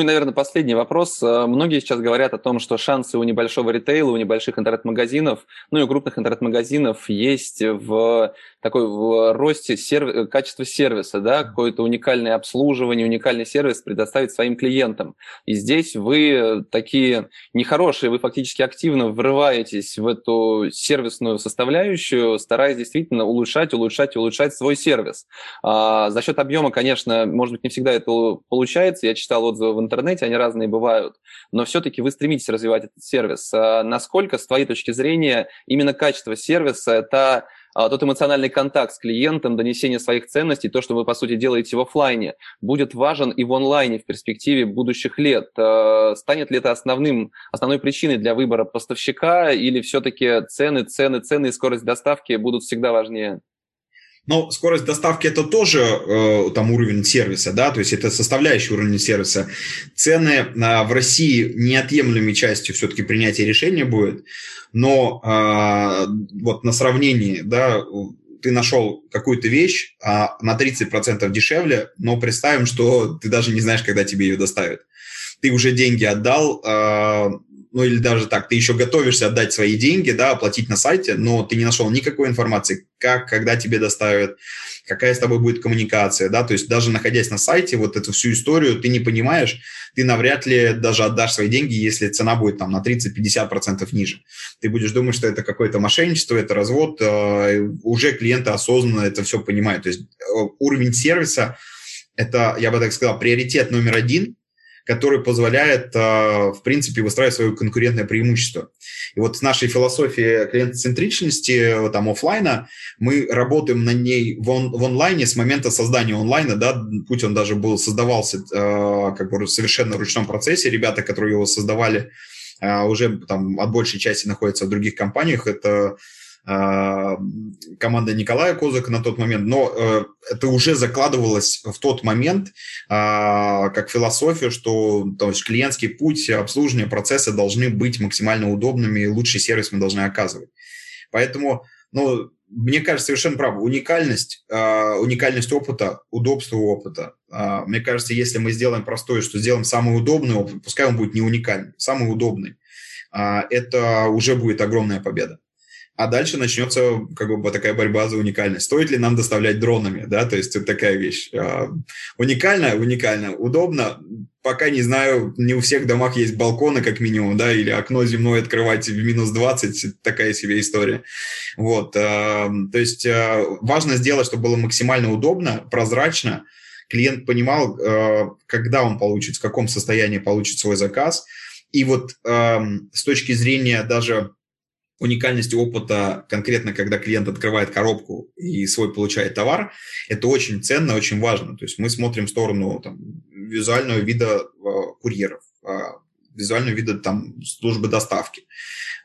и, наверное, последний вопрос. Э, многие сейчас говорят о том, что шансы у небольшого ритейла, у небольших интернет-магазинов, ну и у крупных интернет-магазинов есть в такой в росте серв... качества сервиса, да, какое-то уникальное обслуживание, уникальный сервис предоставить своим клиентам. И здесь вы такие нехорошие, вы фактически активно врываетесь в эту сервисную составляющую, стараясь действительно улучшать, улучшать, улучшать свой сервис. А, за счет объема, конечно, может быть, не всегда это получается, я читал отзывы в интернете, они разные бывают, но все-таки вы стремитесь развивать этот сервис. А насколько, с твоей точки зрения, именно качество сервиса – это а, тот эмоциональный контакт с клиентом, донесение своих ценностей, то, что вы, по сути, делаете в офлайне, будет важен и в онлайне в перспективе будущих лет. А, станет ли это основным, основной причиной для выбора поставщика или все-таки цены, цены, цены и скорость доставки будут всегда важнее? Но скорость доставки это тоже э, там уровень сервиса, да, то есть это составляющий уровень сервиса. Цены э, в России неотъемлемой частью все-таки принятия решения будет, но э, вот на сравнении, да, ты нашел какую-то вещь а на 30% дешевле, но представим, что ты даже не знаешь, когда тебе ее доставят. Ты уже деньги отдал, э, ну или даже так, ты еще готовишься отдать свои деньги, да, оплатить на сайте, но ты не нашел никакой информации, как, когда тебе доставят, какая с тобой будет коммуникация, да, то есть даже находясь на сайте, вот эту всю историю ты не понимаешь, ты навряд ли даже отдашь свои деньги, если цена будет там на 30-50% ниже. Ты будешь думать, что это какое-то мошенничество, это развод, э, уже клиенты осознанно это все понимают. То есть э, уровень сервиса – это, я бы так сказал, приоритет номер один – который позволяет, а, в принципе, выстраивать свое конкурентное преимущество. И вот с нашей философией клиентоцентричности, там, офлайна, мы работаем на ней в, он, в онлайне с момента создания онлайна, да, путь он даже был, создавался э, как бы совершенно в ручном процессе. Ребята, которые его создавали, э, уже там от большей части находятся в других компаниях. Это команда Николая Козака на тот момент, но э, это уже закладывалось в тот момент а, как философия, что то есть, клиентский путь обслуживания процесса должны быть максимально удобными и лучший сервис мы должны оказывать. Поэтому, ну, мне кажется, совершенно право. Уникальность, э, уникальность опыта, удобство опыта. Э, мне кажется, если мы сделаем простое, что сделаем самый удобный опыт, пускай он будет не уникальный, самый удобный, э, это уже будет огромная победа а дальше начнется как бы такая борьба за уникальность. Стоит ли нам доставлять дронами, да, то есть это такая вещь. А, уникально, уникально, удобно, пока не знаю, не у всех домах есть балконы, как минимум, да, или окно земное открывать в минус 20, такая себе история. Вот, а, то есть а, важно сделать, чтобы было максимально удобно, прозрачно, клиент понимал, когда он получит, в каком состоянии получит свой заказ, и вот с точки зрения даже уникальности опыта конкретно, когда клиент открывает коробку и свой получает товар, это очень ценно, очень важно. То есть мы смотрим в сторону там, визуального вида э, курьеров, э, визуального вида там, службы доставки,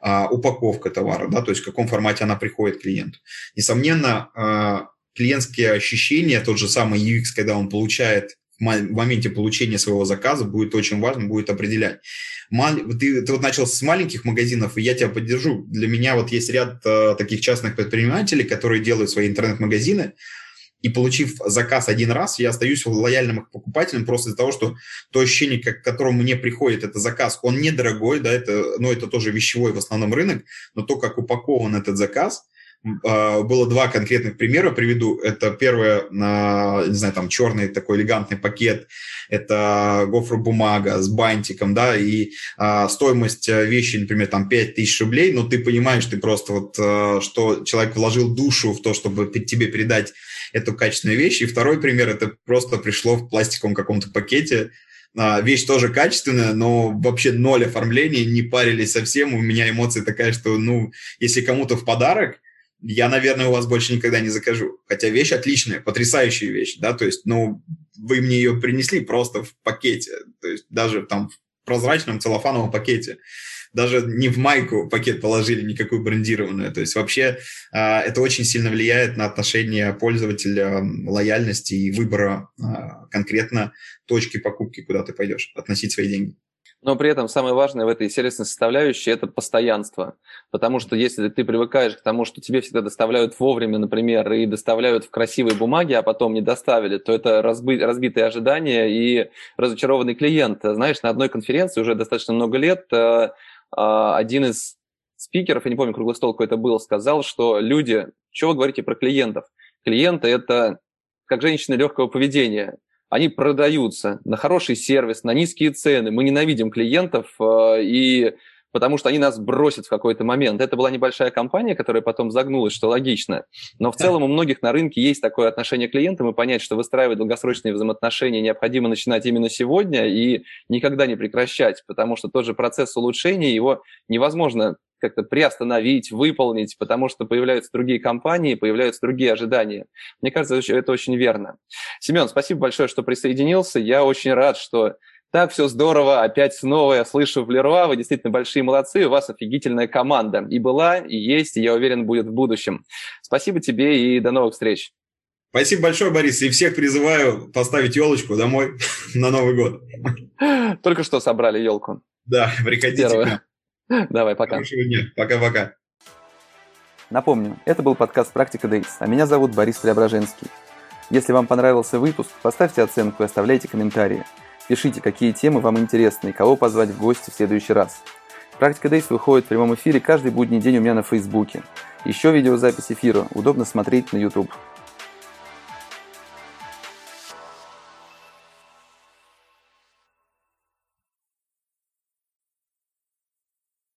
э, упаковка товара, да, то есть в каком формате она приходит клиенту. Несомненно, э, клиентские ощущения, тот же самый UX, когда он получает в моменте получения своего заказа, будет очень важно, будет определять ты, ты вот начал с маленьких магазинов, и я тебя поддержу. Для меня вот есть ряд э, таких частных предпринимателей, которые делают свои интернет-магазины, и получив заказ один раз, я остаюсь лояльным покупателем просто из-за того, что то ощущение, к которому мне приходит этот заказ, он недорогой, да, это, ну, это тоже вещевой в основном рынок, но то, как упакован этот заказ – было два конкретных примера, приведу. Это первое, не знаю, там черный такой элегантный пакет, это гофробумага с бантиком, да, и а, стоимость э, вещи, например, там 5000 рублей, но ты понимаешь, ты просто вот, а, что человек вложил душу в то, чтобы тебе передать эту качественную вещь. И второй пример, это просто пришло в пластиковом каком-то пакете, Вещь тоже качественная, но вообще ноль оформления, не парились совсем. У меня эмоция такая, что, ну, если кому-то в подарок, я, наверное, у вас больше никогда не закажу. Хотя вещь отличная, потрясающая вещь, да, то есть, ну, вы мне ее принесли просто в пакете, то есть даже там в прозрачном целлофановом пакете. Даже не в майку пакет положили, никакую брендированную. То есть вообще э, это очень сильно влияет на отношение пользователя, лояльности и выбора э, конкретно точки покупки, куда ты пойдешь, относить свои деньги. Но при этом самое важное в этой сервисной составляющей – это постоянство. Потому что если ты привыкаешь к тому, что тебе всегда доставляют вовремя, например, и доставляют в красивой бумаге, а потом не доставили, то это разби- разбитые ожидания и разочарованный клиент. Знаешь, на одной конференции уже достаточно много лет э, э, один из спикеров, я не помню, круглый стол какой-то был, сказал, что люди, что вы говорите про клиентов? Клиенты – это как женщины легкого поведения они продаются на хороший сервис, на низкие цены. Мы ненавидим клиентов, э, и потому что они нас бросят в какой-то момент. Это была небольшая компания, которая потом загнулась, что логично. Но в целом у многих на рынке есть такое отношение к клиентам, и понять, что выстраивать долгосрочные взаимоотношения необходимо начинать именно сегодня и никогда не прекращать, потому что тот же процесс улучшения, его невозможно как-то приостановить, выполнить, потому что появляются другие компании, появляются другие ожидания. Мне кажется, это очень верно. Семен, спасибо большое, что присоединился. Я очень рад, что так, все здорово, опять снова я слышу в Леруа, вы действительно большие молодцы, у вас офигительная команда. И была, и есть, и я уверен, будет в будущем. Спасибо тебе и до новых встреч. Спасибо большое, Борис, и всех призываю поставить елочку домой *laughs* на Новый год. *laughs* Только что собрали елку. Да, приходите нам. *laughs* Давай, пока. Хорошего дня. Пока-пока. Напомню, это был подкаст «Практика Дейс», а меня зовут Борис Преображенский. Если вам понравился выпуск, поставьте оценку и оставляйте комментарии. Пишите, какие темы вам интересны и кого позвать в гости в следующий раз. Практика Дейс выходит в прямом эфире каждый будний день у меня на Фейсбуке. Еще видеозапись эфира удобно смотреть на YouTube.